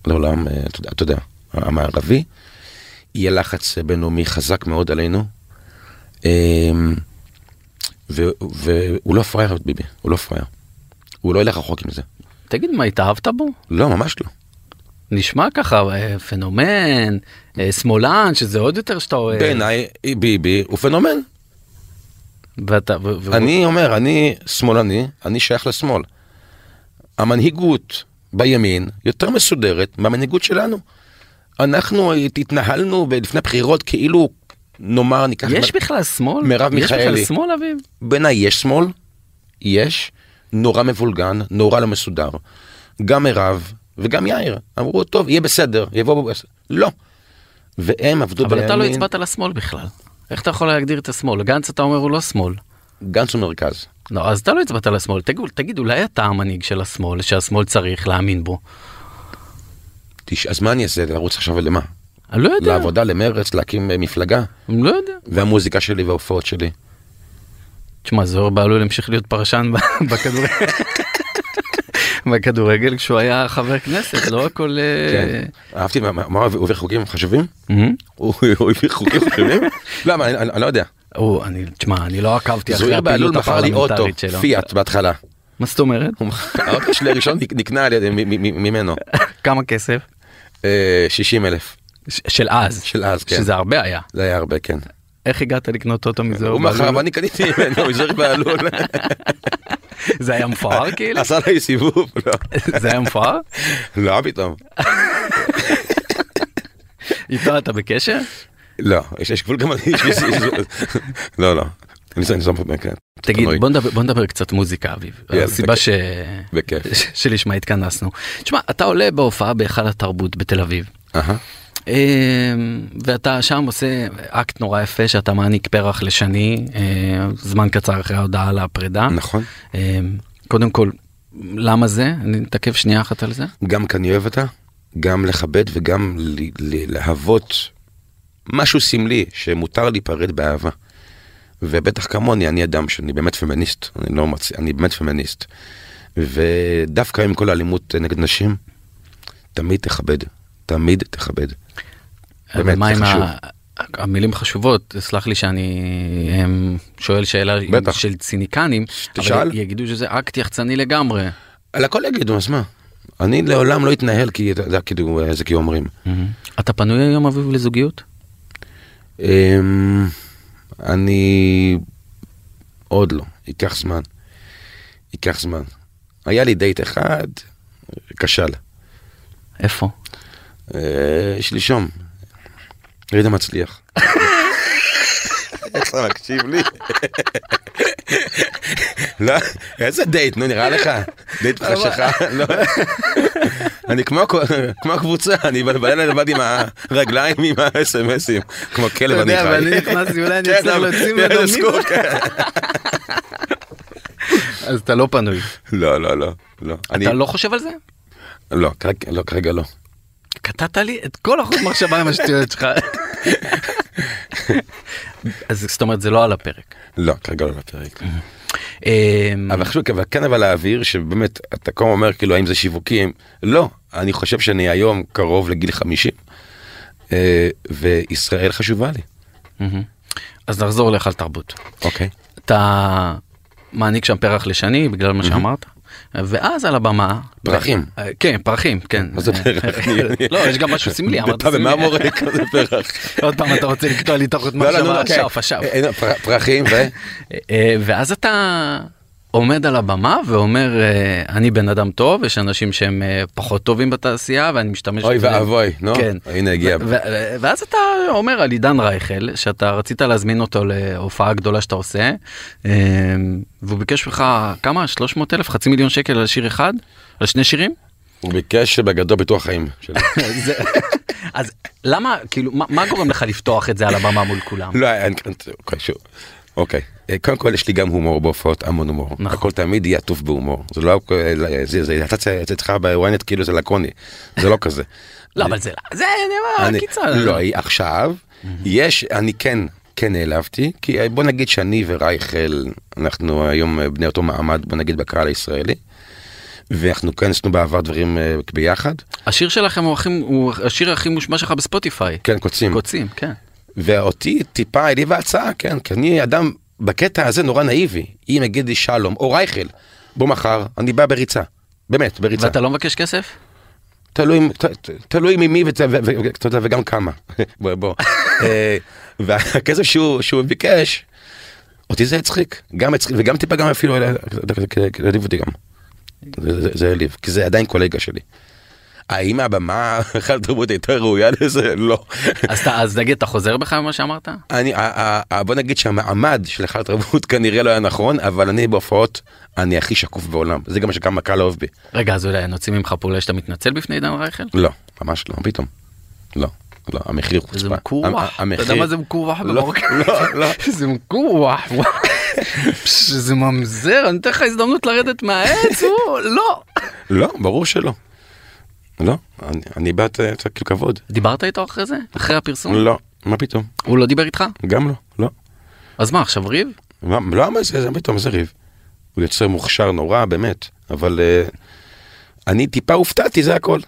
לעולם, אה, אתה יודע, אתה יודע, המערבי, יהיה לחץ בינלאומי חזק מאוד עלינו. אמ, והוא לא פראייר, ביבי, הוא לא פראייר. הוא לא ילך רחוק עם זה. תגיד, מה, התאהבת בו? לא, ממש לא. נשמע ככה אה, פנומן, אה, שמאלן, שזה עוד יותר שאתה רואה. בעיניי, ביבי הוא פנומן. ואתה, ו- אני אומר, אני שמאלני, אני שייך לשמאל. המנהיגות בימין יותר מסודרת מהמנהיגות שלנו. אנחנו התנהלנו לפני בחירות כאילו, נאמר, ניקח... יש בכלל שמאל? מרב יש בכלל מיכאלי. שמאל, אביב? בעיניי יש שמאל, יש, נורא מבולגן, נורא לא מסודר. גם מירב וגם יאיר אמרו, טוב, יהיה בסדר, יבואו... בס-" לא. והם עבדו אבל אתה לא בימין, הצבעת לשמאל בכלל. איך אתה יכול להגדיר את השמאל? גנץ אתה אומר הוא לא שמאל. גנץ ומרכז. לא, אז אתה לא הצבעת לשמאל. תגיד, תגיד, אולי אתה המנהיג של השמאל, שהשמאל צריך להאמין בו. תש... אז מה אני אעשה? לרוץ עכשיו למה? אני לא יודע. לעבודה, למרץ, להקים אה, מפלגה? אני לא יודע. והמוזיקה שלי וההופעות שלי. תשמע, זוהר בהלול המשיך להיות פרשן בכדורגל. בכדורגל כשהוא היה חבר כנסת, לא הכל... אה, כן. אהבתי, מה- הוא הביא חוקים חשובים? הוא הביא חוקים חשובים? למה? אני אני לא יודע. אני, תשמע, אני לא עקבתי אחרי הפעילות הפרלמנטרית שלו. פיאט בהתחלה. מה זאת אומרת? האוטו שלי הראשון נק- נקנה על ידי- ממנו. כמה כסף? 60 אלף ש- של אז. של אז, כן. שזה הרבה היה. זה היה הרבה, כן. איך הגעת לקנות אוטו מזוהר הוא מכר בהלול? ואני קניתי ממנו, זוהיר בהלול. זה היה מפואר כאילו? עשה לי סיבוב. לא. זה היה מפואר? לא, פתאום. איתו אתה בקשר? לא, יש גבול גם אני. לא, לא. אני שם, אני שם, כן. תגיד. בוא נדבר, בוא נדבר קצת מוזיקה, אביב. יאללה, הסיבה ש... בכיף. שלשמה התכנסנו. תשמע, אתה עולה בהופעה בהיכל התרבות בתל אביב, אהה. אמ, ואתה שם עושה אקט נורא יפה שאתה מעניק פרח לשני, אה, זמן קצר אחרי ההודעה על הפרידה. נכון. אמ, קודם כל, למה זה? אני נתעכב שנייה אחת על זה. גם כי אני אוהב אותה, גם לכבד וגם להוות משהו סמלי שמותר להיפרד באהבה. ובטח כמוני, אני אדם שאני באמת פמיניסט, אני לא מצ... אני באמת פמיניסט. ודווקא עם כל האלימות נגד נשים, תמיד תכבד, תמיד תכבד. באמת, זה חשוב. ה... המילים חשובות, סלח לי שאני שואל שאלה בטח. של ציניקנים, תשאל. אבל יגידו שזה אקט יחצני לגמרי. על הכל יגידו, אז מה? אני לעולם לא אתנהל כי אתה יודע, כאילו, איזה כי אומרים. אתה פנוי היום אביב לזוגיות? אמ, אני עוד לא, ייקח זמן. ייקח זמן. היה לי דייט אחד, כשל. איפה? אה, שלשום. רידה מצליח. איך אתה מקשיב לי? לא, איזה דייט, נו נראה לך? דייט בחשיכה? לא. אני כמו הקבוצה, אני בלילה לבד עם הרגליים עם האס.אם.אסים, כמו כלב אני יודע, חי. ואני נכנסתי, אולי אני כן, אצליח אבל- להוציא כן, ממנו כן. אז אתה לא פנוי. לא, לא, לא, לא. אתה לא חושב על זה? לא, כרגע- לא, כרגע לא. קטעת לי את כל החוט מחשבה עם השטויות שלך. אז זאת אומרת זה לא על הפרק. לא, כרגע לא לפרק. אמ, אבל חשוב אבל כן אבל להעביר שבאמת אתה כל אומר כאילו האם זה שיווקים לא אני חושב שאני היום קרוב לגיל 50 אה, וישראל חשובה לי. אז נחזור להיכל תרבות. אוקיי. אתה מעניק שם פרח לשני בגלל מה שאמרת. ואז על הבמה פרחים. אה, כן פרחים כן מה זה פרח? לא יש גם משהו סמלי אמרת אתה סמלי. כזה פרח. עוד פעם אתה רוצה לקטוע לי את החוט לא, מחשבה לא, כן. אשף אשף. אה, אה, פר- פרחים ו... אה, ואז אתה עומד על הבמה ואומר אה, אני בן אדם טוב יש אנשים שהם אה, פחות טובים בתעשייה ואני משתמש אוי בזה." ואבוי נו כן. הנה הגיע. ואז אתה אומר על עידן רייכל שאתה רצית להזמין אותו להופעה גדולה שאתה עושה אה, והוא ביקש ממך כמה 300 אלף חצי מיליון שקל על שיר אחד על שני שירים הוא ביקש שבגדול ביטוח חיים. אז למה כאילו מה, מה גורם לך לפתוח את זה על הבמה מול כולם לא, אין כאן, אוקיי. אוקיי, אה, קודם כל יש לי גם הומור בהופעות, המון הומור. נכון. הכל תמיד יהיה עטוף בהומור. זה לא, אה, זה, זה, יצא יצא אצלך בוויינט כאילו זה לקוני. זה לא כזה. לא אבל זה זה אני- קיצר לא, עכשיו, יש, אני כן, כן נעלבתי, כי אה, בוא נגיד שאני ורייכל, אנחנו היום אה, בני אותו מעמד, בוא נגיד בקהל הישראלי. ואנחנו כן עשינו בעבר דברים אה, ביחד. השיר שלכם הוא הכי הוא השיר הכי מושמע שלך בספוטיפיי. כן, קוצים. קוצים כן. ואותי טיפה העליבה הצעה, כן, כי אני אדם בקטע הזה נורא נאיבי. אם יגיד לי שלום או רייכל, בוא מחר, אני בא בריצה. באמת, בריצה. ואתה לא מבקש כסף? תלוי, ת- ת- תלוי ממי ות- ו- ו- ו- אתה יודע, וגם כמה. בוא, בוא. אה, והכסף שהוא, שהוא ביקש, אותי זה הצחיק. גם הצחיק, וגם טיפה גם אפילו העליב אותי גם. זה העליב, כי זה עדיין קולגה שלי. האם הבמה, אחת תרבות הייתה ראויה לזה? לא. אז אתה אז נגיד אתה חוזר בך ממה שאמרת? אני, בוא נגיד שהמעמד של היכל התרבות כנראה לא היה נכון, אבל אני בהופעות, אני הכי שקוף בעולם. זה גם מה שגם הקהל אוהב בי. רגע אז אולי נוציא ממך פעולה שאתה מתנצל בפני עידן רייכל? לא, ממש לא, פתאום. לא, לא, המחיר הוא זה חוצפה. מקורח. אתה יודע מה זה מקורח לא, במרוקאית? לא, לא. זה מקורח. זה ממזר אני אתן לך הזדמנות לרדת מהעץ לא. לא, ברור שלא. לא, אני- אני בעד כאילו כבוד. דיברת איתו אחרי זה? אחרי הפרסום? לא, מה פתאום? הוא לא דיבר איתך? גם לא, לא. אז מה עכשיו ריב? מה, לא, מה זה, זה פתאום, זה ריב. הוא יוצר מוכשר נורא, באמת, אבל אה, אני טיפה הופתעתי, זה הכל.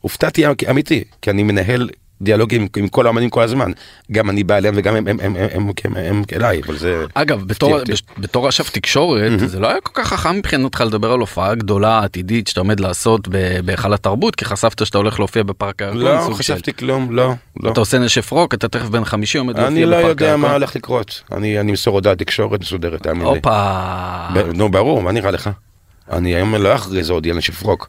הופתעתי אמיתי, כי אני מנהל דיאלוגים עם כל האמנים כל הזמן. גם אני בא אליהם וגם הם, הם, הם, הם, הם, הם, הם אליי, אבל זה... אגב בתור בתור אשף תקשורת זה לא היה כל כך חכם מבחינתך לדבר על הופעה גדולה עתידית שאתה עומד לעשות בהיכל התרבות כי חשבת שאתה הולך להופיע בפארק הירקון. לא, של- חשבתי כלום, לא, לא. אתה עושה נשף רוק אתה תכף בן 50 עומד להופיע אני לא בפארק יודע מה הירקון. הולך לקרות. אני אני אמסור הודעת תקשורת מסודרת, תאמין לי. הופה. נו, ברור, מה נראה לך? אני היום לא אכריז עוד יהיה שפרוק.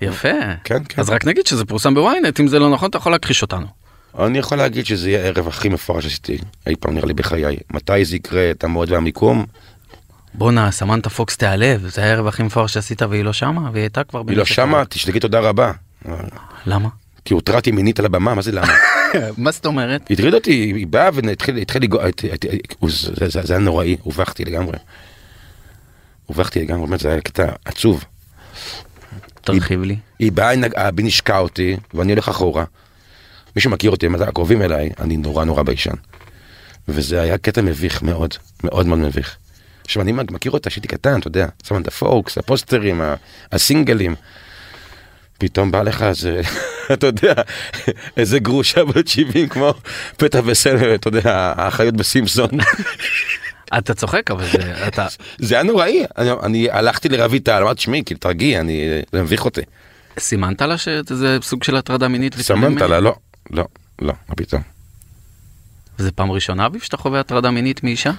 יפה. כן, כן. אז רק נגיד שזה פורסם בוויינט אם זה לא נכון אתה יכול להכחיש אותנו. אני יכול להגיד שזה יהיה הערב הכי מפורש שעשיתי אי פעם נראה לי בחיי. מתי זה יקרה, את המועד והמיקום, בואנה סמנטה פוקס תיעלב זה הערב הכי מפואר שעשית והיא לא שמה והיא הייתה כבר. היא לא שמה, רוק. תשתגי תודה רבה. למה? כי הותרתי מינית על הבמה, מה זה למה? מה זאת אומרת? הטריד אותי, היא באה והתחיל התחיל לגוע, זה היה נוראי, הובכתי לגמרי. הובכתי לגמרי, באמת זה היה קטע עצוב. תרחיב לי. היא באה, היא נשקה אותי, ואני הולך אחורה. מי שמכיר אותי, הקרובים אליי, אני נורא נורא ביישן. וזה היה קטע מביך מאוד, מאוד מאוד מביך. עכשיו אני מכיר אותה שהייתי קטן, אתה יודע, סמנתה פוקס, הפוסטרים, ה- הסינגלים. פתאום בא לך איזה, אתה יודע, איזה גרושה בת 70 כמו פטי וסלמה, אתה יודע, האחיות בסימפסון. אתה צוחק אבל זה אתה זה היה נוראי, אני, אני הלכתי לרויטל, אמרתי, שמעי, כאילו, תרגיעי, אני, זה מביך אותי. סימנת לה שזה סוג של הטרדה מינית? סמנת לה, לא, לא, לא, מה פתאום. זה פעם ראשונה אביב שאתה חווה הטרדה מינית מאישה?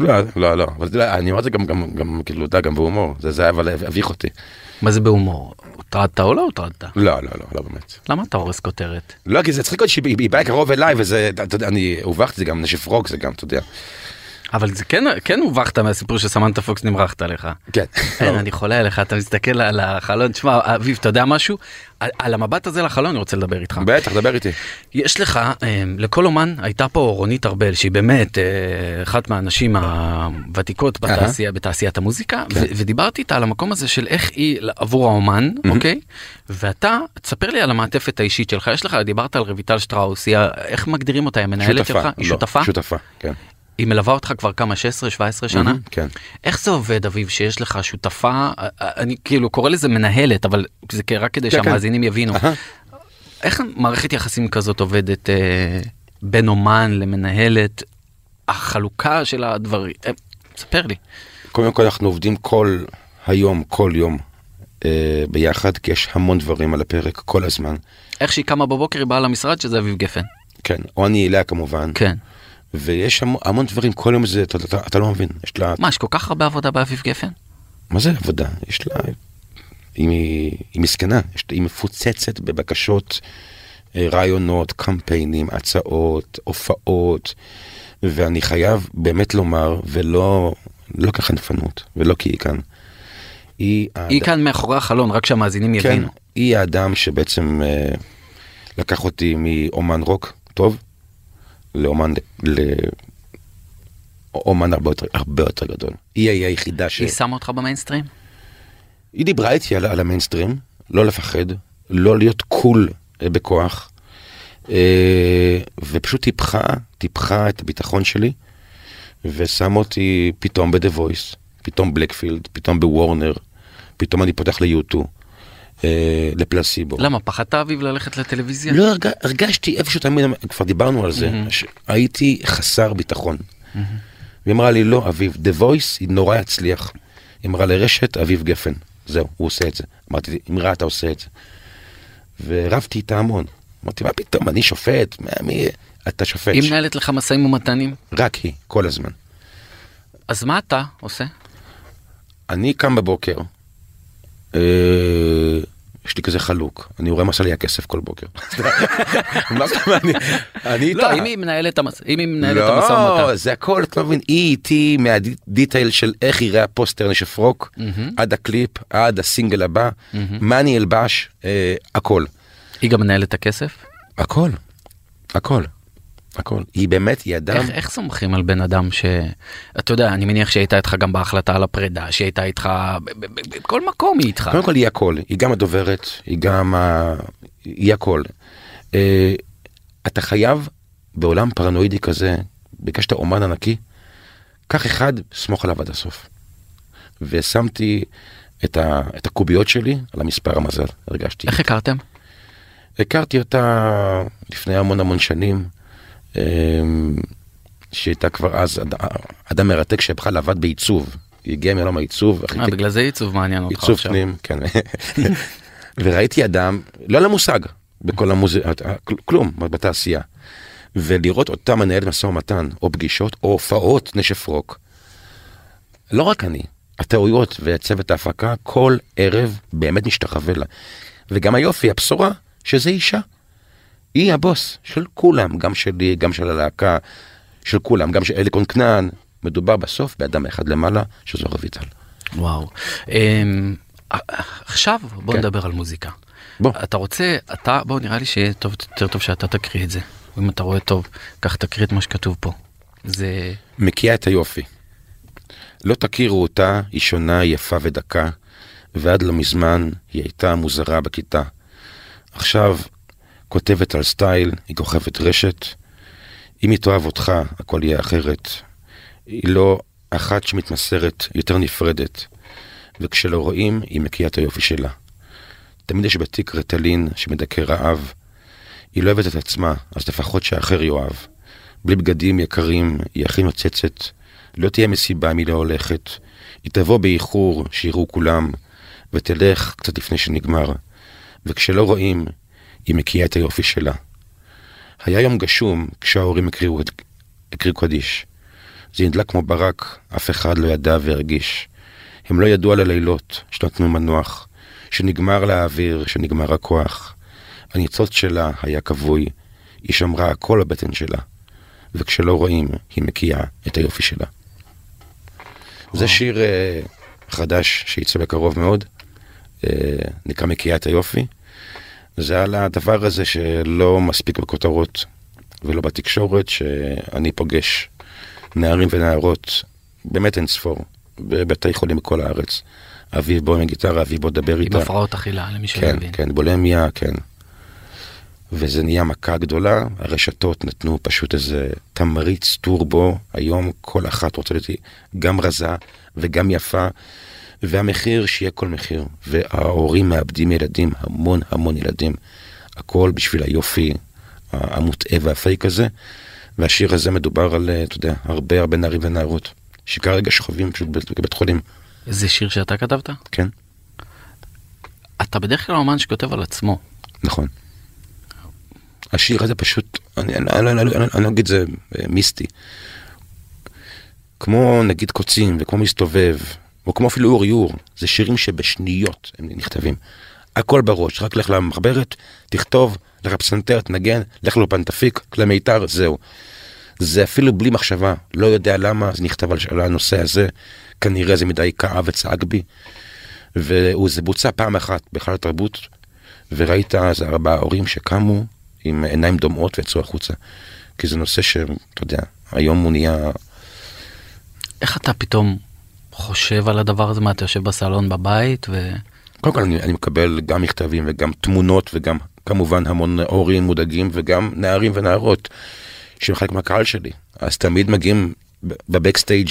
לא, לא, לא, אבל יודע, אני אומר את זה גם, גם, גם, כאילו, אתה גם בהומור, זה, זה אבל הביך אותי. מה זה בהומור? הוטרדת או לא הוטרדת? לא, לא, לא, לא באמת. למה אתה הורס כותרת? לא, כי זה צריך להיות שהיא היא באה קרוב אליי, וזה, אתה יודע, אני הובכתי, זה גם נשף רוק, זה גם, אתה יודע. אבל זה כן כן הובכת מהסיפור שסמנטה פוקס נמרחת עליך. כן. אין, אני חולה עליך אתה מסתכל על החלון תשמע אביב אתה יודע משהו על, על המבט הזה לחלון אני רוצה לדבר איתך. בטח, דבר איתי. יש לך אה, לכל אומן הייתה פה רונית ארבל שהיא באמת אה, אחת מהנשים הוותיקות בתעשייה בתעשיית המוזיקה כן. ודיברתי איתה על המקום הזה של איך היא עבור האומן אוקיי ואתה תספר לי על המעטפת האישית שלך יש לך דיברת על רויטל שטראוס היא איך מגדירים אותה היא המנהלת שלך היא לא, שותפה שותפה, כן. היא מלווה אותך כבר כמה 16 17 שנה מהמם, כן. איך זה עובד אביב שיש לך שותפה אני כאילו קורא לזה מנהלת אבל זה רק כדי כן, כן. שהמאזינים יבינו אהה. איך מערכת יחסים כזאת עובדת אה, בין אומן למנהלת החלוקה של הדברים אה, ספר לי קודם כל אנחנו עובדים כל היום, כל יום אה, ביחד, כי יש המון דברים על הפרק כל הזמן. איך שהיא קמה בבוקר היא באה למשרד שזה אביב גפן כן, או אני אליה כמובן. כן ויש המון, המון דברים, כל יום זה, אתה, אתה, אתה לא מבין, יש לה, מה יש כל כך הרבה עבודה באביב גפן מה זה עבודה? יש לה, היא, היא מסכנה, יש, היא מפוצצת בבקשות, אה, רעיונות, קמפיינים, הצעות, הופעות, ואני חייב באמת לומר, ולא לא כחנפנות, ולא כי היא כאן. היא, היא כאן מאחורי החלון רק שהמאזינים כן, יבינו היא האדם שבעצם אה, לקח אותי מאומן רוק טוב לאומן ל... אומן הרבה יותר, הרבה יותר גדול. היא היא היחידה ש... היא שמה אותך במיינסטרים היא דיברה איתי על, על המיינסטרים, לא לפחד, לא להיות קול אה, בכוח, אה, ופשוט טיפחה, טיפחה את הביטחון שלי, ושם אותי פתאום ב-The Voice, פתאום בלקפילד, פתאום בוורנר, פתאום אני פותח ל-U2, אה, לפלסיבו. למה פחדת אביב ללכת לטלוויזיה לא הרג... הרגשתי איפשהו תמיד, כבר דיברנו על זה, מהמם. שהייתי חסר ביטחון. והיא אמרה לי, לא, אביב, The Voice היא נורא יצליח. היא אמרה לרשת, אביב גפן. זהו, הוא עושה את זה. אמרתי, אמרה, אתה עושה את זה. ורבתי איתה המון. אמרתי, מה פתאום, אני שופט? מה, מי... אתה שופט. היא מנהלת לך משאים ומתנים רק היא, כל הזמן. אז מה אתה עושה אני קם בבוקר, אה, יש לי כזה חלוק, אני רואה מה עשה לי הכסף כל בוקר. מה זאת אומרת, אני- אני איתה. לא אם היא מנהלת המשא ומתן לא, זה הכל, אתה לא מבין, היא איתי מה detail של איך יראה הפוסטר נשף רוק, עד הקליפ, עד הסינגל הבא, מה אני אלבש, אה, הכל. היא גם מנהלת הכסף הכל. הכל. הכל. היא באמת, היא אדם, איך, איך סומכים על בן אדם שאתה יודע אני מניח שהיא הייתה איתך גם בהחלטה על הפרידה שהיא הייתה איתך בכל מקום היא איתך קודם כל היא הכל, היא גם הדוברת, היא גם ה... היא הכל. אה, אתה חייב בעולם פרנואידי כזה, בגלל שאתה אומן ענקי, קח אחד, סמוך עליו עד הסוף. ושמתי את, ה... את הקוביות שלי על המספר המזל, הרגשתי. איך הכרתם הכרתי אותה לפני המון המון שנים, שהייתה כבר אז אד- אדם מרתק שבכלל עבד בעיצוב. היא הגיעה מעולם העיצוב. אה, בגלל זה עיצוב מעניין אותך עיצוב עכשיו פנים, כן. וראיתי אדם, לא היה לה מושג בכל המוזיקה, כלום, בתעשייה. ולראות אותה מנהלת משא ומתן, או פגישות, או הופעות נשף רוק. לא רק אני, הטעויות וצוות ההפקה, כל ערב באמת נשתחווה לה. וגם היופי, הבשורה, שזה אישה. היא הבוס של כולם, גם שלי, גם של הלהקה, של כולם, גם של אליקון כנען. מדובר בסוף באדם אחד למעלה, שזו רויטל. וואו אמ, עכשיו בוא כן. נדבר על מוזיקה בוא. אתה רוצה אתה בוא נראה לי שיהיה טוב יותר טוב שאתה תקריא את זה אם אתה רואה טוב קח תקריא את מה שכתוב פה זה מקיאה את היופי. לא תכירו אותה, היא שונה, יפה ודקה, ועד לא מזמן היא הייתה מוזרה בכיתה. עכשיו כותבת על סטייל, היא כוכבת רשת. אם היא תאהב אותך, הכל יהיה אחרת. היא לא אחת שמתמסרת, יותר נפרדת. וכשלא רואים, היא מקיאה את היופי שלה. תמיד יש בתיק רטלין שמדכא רעב. היא לא אוהבת את עצמה, אז לפחות שאחר יאהב. בלי בגדים יקרים, היא הכי נוצצת. לא תהיה מסיבה אם היא לא הולכת. היא תבוא באיחור, שיראו כולם, ותלך קצת לפני שנגמר. וכשלא רואים, היא מקיאה את היופי שלה. היה יום גשום כשההורים הקריאו, הקריאו קדיש. זה נדלק כמו ברק, אף אחד לא ידע והרגיש. הם לא ידעו על הלילות שנתנו מנוח, שנגמר לאוויר, שנגמר הכוח. הניצוץ שלה היה כבוי, היא שמרה הכל בבטן שלה, וכשלא רואים, היא מקיאה את היופי שלה. זה שיר uh, חדש שיצא בקרוב מאוד, uh, נקרא מקיאה את היופי. זה על הדבר הזה שלא מספיק בכותרות ולא בתקשורת, שאני פוגש נערים ונערות, באמת אין ספור, בבתי חולים בכל הארץ. אביב בוא עם הגיטרה, אביב בוא דבר איתה. עם הפרעות אכילה, למי שלא כן, מבין. כן, בולמיה, כן. וזה נהיה מכה גדולה, הרשתות נתנו פשוט איזה תמריץ טורבו, היום כל אחת רוצה להיות גם רזה וגם יפה, והמחיר שיהיה כל מחיר, וההורים מאבדים ילדים, המון המון ילדים, הכל בשביל היופי המוטעה והפייק הזה, והשיר הזה מדובר על, אתה יודע, הרבה הרבה נערים ונערות, שכרגע שוכבים פשוט בבית חולים. זה שיר שאתה כתבת? כן. אתה בדרך כלל אומן שכותב על עצמו. נכון. השיר הזה פשוט, אני לא אגיד זה אה, מיסטי. כמו נגיד קוצים וכמו מסתובב, או כמו אפילו אור יור, זה שירים שבשניות הם נכתבים. הכל בראש, רק לך למחברת, תכתוב, לך לפסנתר, תנגן, לך לאופן תפיק, כלי מיתר, זהו. זה אפילו בלי מחשבה, לא יודע למה זה נכתב על הנושא הזה, כנראה זה מדי כאב וצעק בי. וזה בוצע פעם אחת בהיכל התרבות, וראית איזה ארבעה הורים שקמו עם עיניים דומעות ויצאו החוצה. כי זה נושא שאתה יודע, היום הוא נהיה... איך אתה פתאום חושב על הדבר הזה? מה, אתה יושב בסלון בבית ו... קודם כל אני, אני מקבל גם מכתבים וגם תמונות וגם כמובן המון הורים מודאגים וגם נערים ונערות שהם חלק מהקהל שלי. אז תמיד מגיעים בבקסטייג'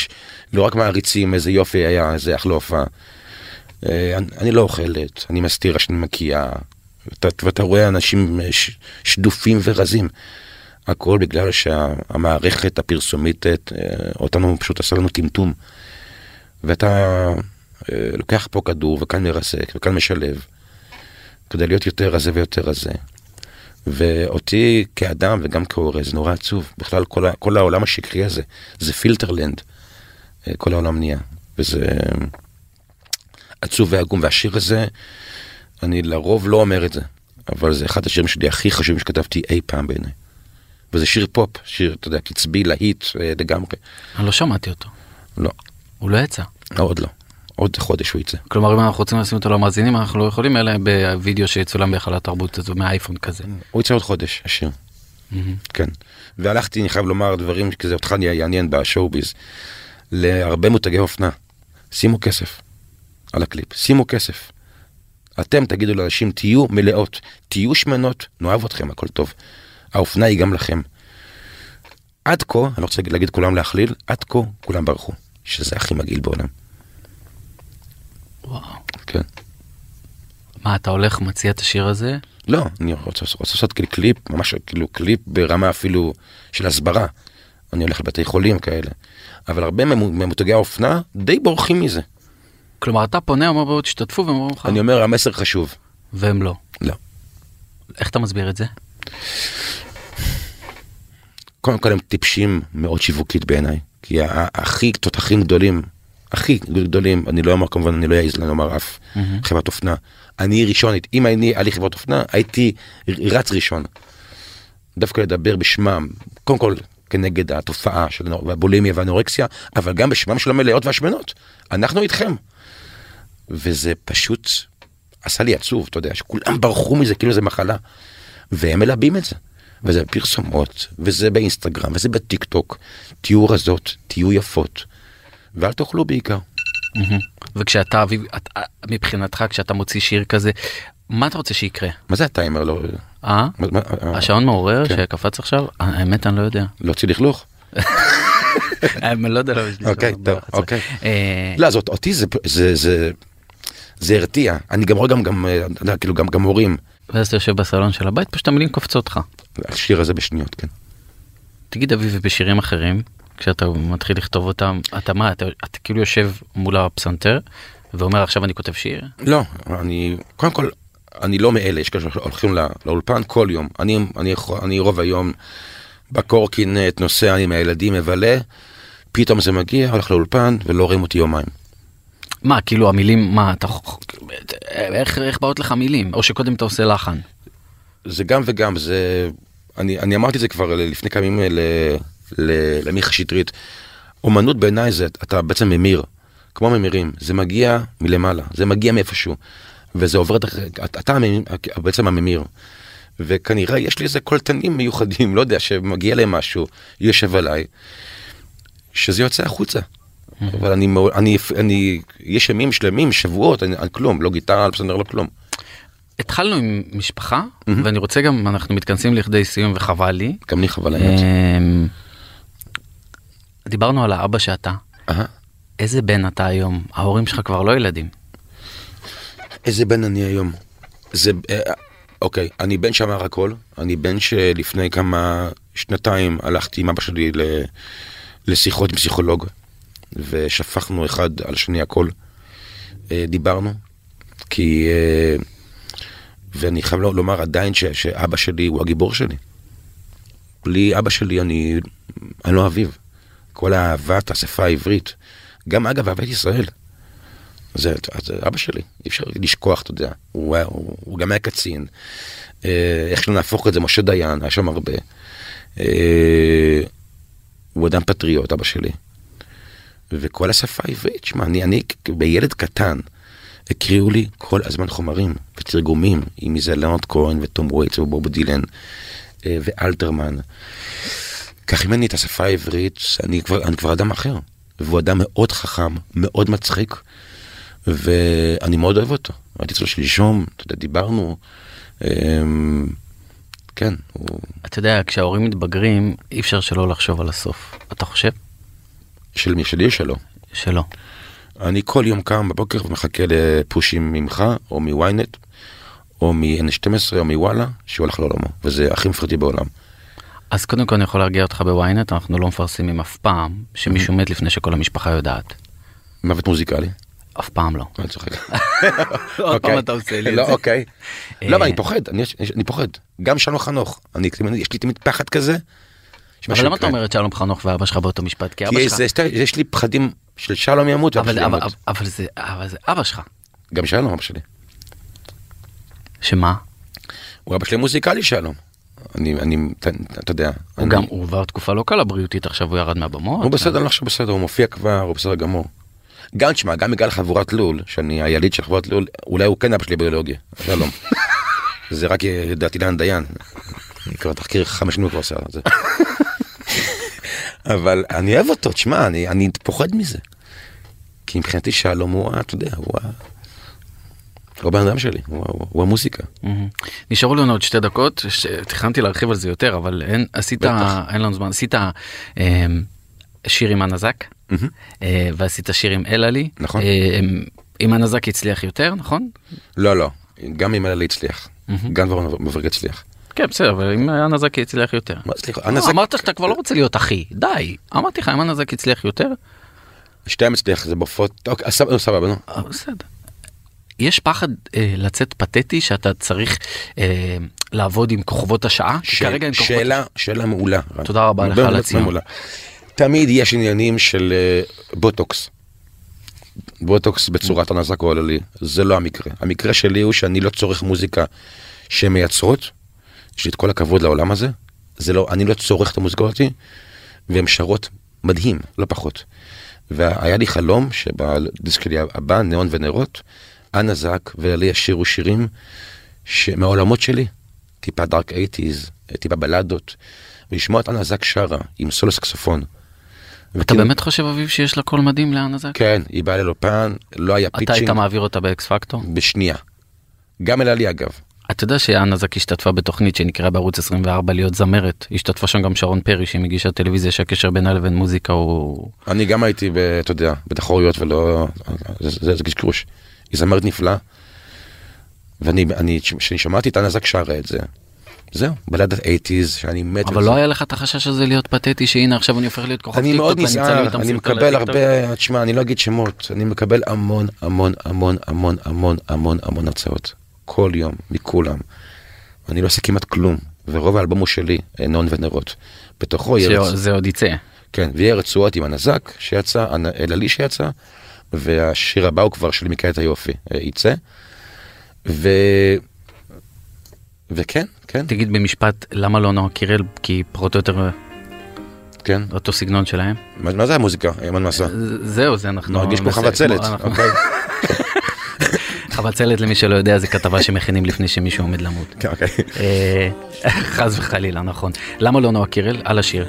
לא רק מעריצים איזה יופי היה, איזה אחלה הופעה. אה, אני, אני לא אוכלת, אני מסתיר שאני מקיאה, ואתה, ואתה רואה אנשים שדופים ורזים. הכל בגלל שהמערכת הפרסומית אה, אותנו פשוט עשה לנו טמטום. ואתה אה, לוקח פה כדור וכאן מרסק וכאן משלב כדי להיות יותר רזה ויותר רזה. ואותי כאדם וגם כהורה זה נורא עצוב. בכלל כל, כל העולם השקרי הזה, זה פילטרלנד. אה, כל העולם נהיה. וזה עצוב ועגום. והשיר הזה, אני לרוב לא אומר את זה, אבל זה אחד השירים שלי הכי חשובים שכתבתי אי פעם בעיניי. וזה שיר פופ, שיר, אתה יודע, קצבי, להיט אה, לגמרי. אני לא שמעתי אותו. לא. הוא לא יצא. לא, עוד לא. עוד חודש הוא יצא. כלומר אם אנחנו רוצים לשים אותו למאזינים אנחנו לא יכולים אלא בווידאו שיצולם בהיכל התרבות הזו מהאייפון כזה. הוא יצא עוד חודש השיר. כן. והלכתי אני חייב לומר דברים כזה אותך יעניין ב show biz. להרבה מותגי אופנה. שימו כסף על הקליפ שימו כסף. אתם תגידו לאנשים תהיו מלאות תהיו שמנות נאהב אתכם הכל טוב. האופנה היא גם לכם. עד כה אני לא רוצה להגיד כולם להכליל עד כה כולם ברחו שזה הכי מגעיל בעולם. וואו. כן. מה אתה הולך מציע את השיר הזה? לא, אני רוצה, רוצה לעשות כאילו קליפ, ממש כאילו קליפ ברמה אפילו של הסברה. אני הולך לבתי חולים כאלה. אבל הרבה ממותגי האופנה די בורחים מזה. כלומר אתה פונה, אומר בואו תשתתפו והם אומרים לך. אני אומר המסר חשוב. והם לא. לא. איך אתה מסביר את זה? קודם כל הם טיפשים מאוד שיווקית בעיניי. כי הכי תותחים גדולים הכי גדולים, אני לא אומר כמובן, אני לא אעז לומר אף mm-hmm. חברת אופנה. אני ראשון, אם אני, היה לי חברת אופנה, הייתי רץ ראשון. דווקא לדבר בשמם, קודם כל כנגד התופעה של הבולימיה והאנורקסיה, אבל גם בשמם של המלאות והשמנות. אנחנו איתכם. וזה פשוט עשה לי עצוב, אתה יודע, שכולם ברחו מזה כאילו זה מחלה. והם מלבים את זה. וזה בפרסומות, וזה באינסטגרם, וזה בטיק טוק. תהיו רזות, תהיו יפות. ואל תאכלו בעיקר. וכשאתה אביב מבחינתך כשאתה מוציא שיר כזה מה אתה רוצה שיקרה? מה זה הטיימר לא? אה? השעון מעורר כן. שקפץ עכשיו? האמת אני לא יודע. להוציא לכלוך? אני לא יודע. אוקיי טוב אוקיי. אה, לא זאת אותי זה זה הרתיע. אני גם רואה גם, גם, אה, כאילו, גם, גם הורים. ואז אתה יושב בסלון של הבית, פשוט המילים קופצות לך. השיר הזה בשניות, כן. תגיד אביב ובשירים אחרים, כשאתה מתחיל לכתוב אותם, אתה מה, אתה, אתה כאילו יושב מול הפסנתר ואומר עכשיו אני כותב שיר? לא, אני, קודם כל, אני לא מאלה, יש כאלה שהולכים לא, לאולפן כל יום. אני, אני, אני רוב היום בקורקינט, נוסע עם הילדים, מבלה, פתאום זה מגיע, הולך לאולפן ולא רואים אותי יומיים. מה, כאילו המילים, מה, אתה, איך, איך באות לך מילים? או שקודם אתה עושה לחן? זה גם וגם, זה... אני, אני אמרתי את זה כבר לפני כמה ימים ל- ל- למיכה שטרית. אומנות בעיניי זה, אתה בעצם ממיר, כמו ממירים, זה מגיע מלמעלה, זה מגיע מאיפשהו, וזה עובר, דרך- אתה אתה הממיר- בעצם הממיר. וכנראה יש לי איזה קולטנים מיוחדים, לא יודע, שמגיע להם משהו, יושב עליי, שזה יוצא החוצה. אבל אני, אני, אני, יש ימים שלמים, שבועות, אני, אני כלום, לא גיטרה, לא פסנדר, לא כלום. התחלנו עם משפחה, ואני רוצה גם, אנחנו מתכנסים לכדי סיום וחבל לי. גם לי חבל האמת. אמ, דיברנו על האבא שאתה. איזה בן אתה היום? ההורים שלך כבר לא ילדים. איזה בן אני היום? זה, אה, אוקיי, אני בן שאמר הכל, אני בן שלפני כמה שנתיים הלכתי עם אבא שלי ל, לשיחות עם פסיכולוג, ושפכנו אחד על שני הכל. אה, דיברנו, כי... אה, ואני חייב לו- לומר עדיין ש, שאבא שלי הוא הגיבור שלי. בלי אבא שלי אני, אני לא אביב. כל אהבת השפה העברית, גם אגב אהבת ישראל. זה, זה אבא שלי, אי אפשר לשכוח, אתה יודע, הוא, היה- הוא, הוא גם היה קצין. אה, איך שלא נהפוך את זה, משה דיין, היה שם הרבה. אה, הוא אדם פטריוט, אבא שלי. וכל השפה העברית, שמע, אני, אני בילד קטן, הקריאו לי כל הזמן חומרים ותרגומים, אם זה לאונרד כהן וטום וייטס ובוב דילן אה, ואלתרמן. כך ממני את השפה העברית, אני כבר, אני כבר אדם אחר. והוא אדם מאוד חכם, מאוד מצחיק, ואני מאוד אוהב אותו. הייתי אצלו שלשום, אתה יודע, דיברנו. אמ, כן, הוא אתה יודע, כשההורים מתבגרים, אי אפשר שלא לחשוב על הסוף. אתה חושב? של מי שלי או שלו. שלא. אני כל יום קם בבוקר ומחכה לפושים ממך, או מוויינט, או מ-N12 או מוואלה, שהוא הולך לעולמו, וזה הכי מפחיד בעולם. אז קודם כל אני יכול להרגיע אותך בוויינט, אנחנו לא מפרסמים אף פעם שמישהו מת לפני שכל המשפחה יודעת. מוות מוזיקלי. אף פעם לא. אני צוחק. עוד פעם אתה עושה לי את לא, זה. אוקיי. אה, לא, אבל אני פוחד, אני- פוחד. גם שלום חנוך, אני- יש לי תמיד פחד כזה. אבל למה אתה. אומר את שלום חנוך ואבא שלך באותו משפט? כי אבא כי שלך... זה- יש לי פחדים של שלום ימות ואבא שלי ימות. אבל זה- אבא שלך. גם שלום אבא שלי. שמה? הוא אבא שלי מוזיקלי שלום. אני, אני, אתה יודע. הוא אני- גם, הוא עבר תקופה לא קלה בריאותית, עכשיו הוא ירד מהבמות. הוא בסדר, אני לא חושב בסדר, הוא מופיע כבר, הוא בסדר גמור. גם תשמע, גם בגלל חבורת לול, שאני היליד של חבורת לול, אולי הוא כן אבא שלי ביולוגיה, שלום. זה רק לדעתי אילן דיין. אני כבר תחקיר חמש שנים כבר עושה על זה. אבל אני אוהב אותו, תשמע, אני, אני פוחד מזה. כי מבחינתי שלום הוא, אתה יודע, הוא ה... הוא הבן אדם שלי, הוא, הוא, הוא המוזיקה. מהמם. נשארו לנו עוד שתי דקות, ש- תכננתי להרחיב על זה יותר, אבל אין, עשית, בטח. אין לנו זמן, עשית אה, שיר עם הנזק, אה, ועשית שיר עם אלעלי. נכון. אה, עם הנזק הצליח יותר, נכון? לא, לא, גם אם אלה הצליח, מהמם. גם דברים מבריק הצליח. כן, בסדר, אבל אם אנה זק הצליח יותר. סליחה, לא, אנה זק, אמרת שאתה כבר לא רוצה להיות אחי, די. אמרתי לך, אם אנה זק הצליח יותר, שתיהם הצליח, זה בהופעות, אוקיי, סבבה, נו. אה, בסדר. יש פחד אה, לצאת פתטי שאתה צריך אה, לעבוד עם כוכבות השעה? ש- כרגע אין כוכבות שאלה, שאלה מעולה. תודה רבה לך על הציון. תמיד יש עניינים של אה, בוטוקס. בוטוקס בצורת אנה זק או אלה לי, זה לא המקרה. המקרה שלי הוא שאני לא צורך מוזיקה שהן מייצרות, יש לי את כל הכבוד לעולם הזה, זה לא, אני לא צורך את המוזיקה הזאתי, והן שרות מדהים, לא פחות. והיה לי חלום שבדיסק שלי הבא, ניאון ונרות, אנה זק ואלה לי ישירו שירים שמהעולמות שלי, טיפה dark eighties, טיפה בלדות, ולשמוע את אנה זק שרה עם סולו סקסופון. אתה וכאילו- באמת חושב אביב שיש לה קול מדהים לאנה זק? כן, היא באה לאולפן, לא היה אתה pitching היית מעביר אותה באקס פקטור? בשנייה. גם אלה לי אגב. אתה יודע שאנה זק השתתפה בתוכנית שנקראה בערוץ 24 להיות זמרת. השתתפה שם גם שרון פרי שהיא מגישה טלוויזיה שהקשר בינה לבין מוזיקה הוא... אני גם הייתי, אתה יודע, בתחרויות ולא... זה- קשקוש. היא זמרת נפלאה. ואני, אני, כשאני שמעתי את אנה זק שרה את זה, זהו, בלדת 80's, שאני מת אבל. לא היה לך את החשש הזה להיות פתטי שהנה עכשיו אני הופך להיות כוכב אני טיקטוק מאוד ואני אצלם נסער, אני מקבל? הרבה, תשמע, אני לא אגיד שמות, אני מקבל המון, המון, המון, המון, המון, המון, המון הרצאות. כל יום, מכולם. אני לא עושה כמעט כלום, ורוב האלבום הוא שלי, אה, נון ונרות. בתוכו יהיה... רצ- שזה עוד יצא. כן, ויהיה רצועות עם הנזק שיצא, אלעלי שיצא, והשיר הבא הוא כבר של מקהלת היופי, אה, יצא. ו... וכן, כן, תגיד במשפט למה לא נועה קירל כי פחות או יותר כן. אותו סגנון שלהם. מה, מה זה המוזיקה, איימן מסע? זהו זה אנחנו מרגיש כמו חבצלת, אנחנו- אוקיי? חבצלת למי שלא יודע זה כתבה שמכינים לפני שמישהו עומד למות. כן, אוקיי. אה, חס וחלילה נכון. למה לא נועה קירל? על השיר.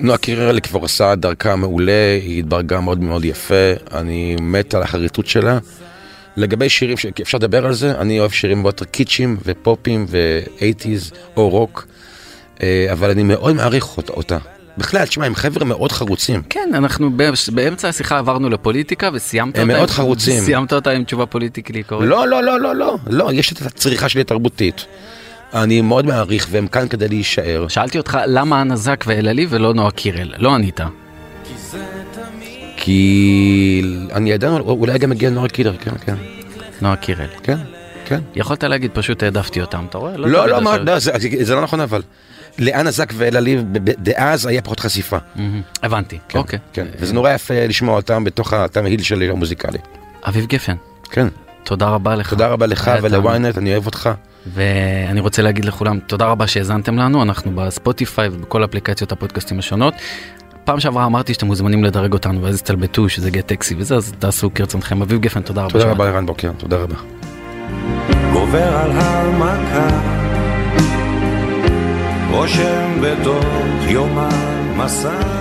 נועה קירל כבר עושה דרכה מעולה, היא התברגה מאוד מאוד יפה, אני מת על החריטות שלה. לגבי שירים שאפשר לדבר על זה, אני אוהב שירים מאוד יותר קיצ'ים ופופים ו-80's או רוק, אה, אבל אני מאוד מעריך אות- אותה. בכלל, תשמע, הם חבר'ה מאוד חרוצים. כן אנחנו באמצע השיחה עברנו לפוליטיקה וסיימת הם אותה מאוד עם- חרוצים. סיימת אותה עם תשובה politically correct. לא, לא, לא, לא, לא, לא, יש את הצריכה שלי התרבותית. אני מאוד מעריך והם כאן כדי להישאר. שאלתי אותך למה אנה זק ואלה לי ולא נועה קירל לא ענית. כי אני עדיין, אולי גם מגיע נועה קירל, כן, כן, נועה קירל. כן, כן. יכולת להגיד פשוט העדפתי אותם אתה רואה? לא, לא, לא, זה, זה לא נכון אבל. לאן הזק ואלעלי ב- ב- דאז היה פחות חשיפה. הבנתי. כן, אוקיי. כן, וזה נורא יפה לשמוע אותם בתוך התמהיל שלי המוזיקלי. אביב גפן כן, תודה רבה לך. תודה רבה לך. ולוויינט, אני אוהב אותך. ואני רוצה להגיד לכולם תודה רבה שהאזנתם לנו אנחנו בספוטיפיי ובכל אפליקציות הפודקאסטים השונות. פעם שעברה אמרתי שאתם מוזמנים לדרג אותנו ואז תלבטו שזה גט טקסי וזה אז תעשו כרצונכם אביב גפן תודה רבה. תודה. רבה ערן בוקר, תודה רבה. גובר על המכה רושם בתוך יומן מסע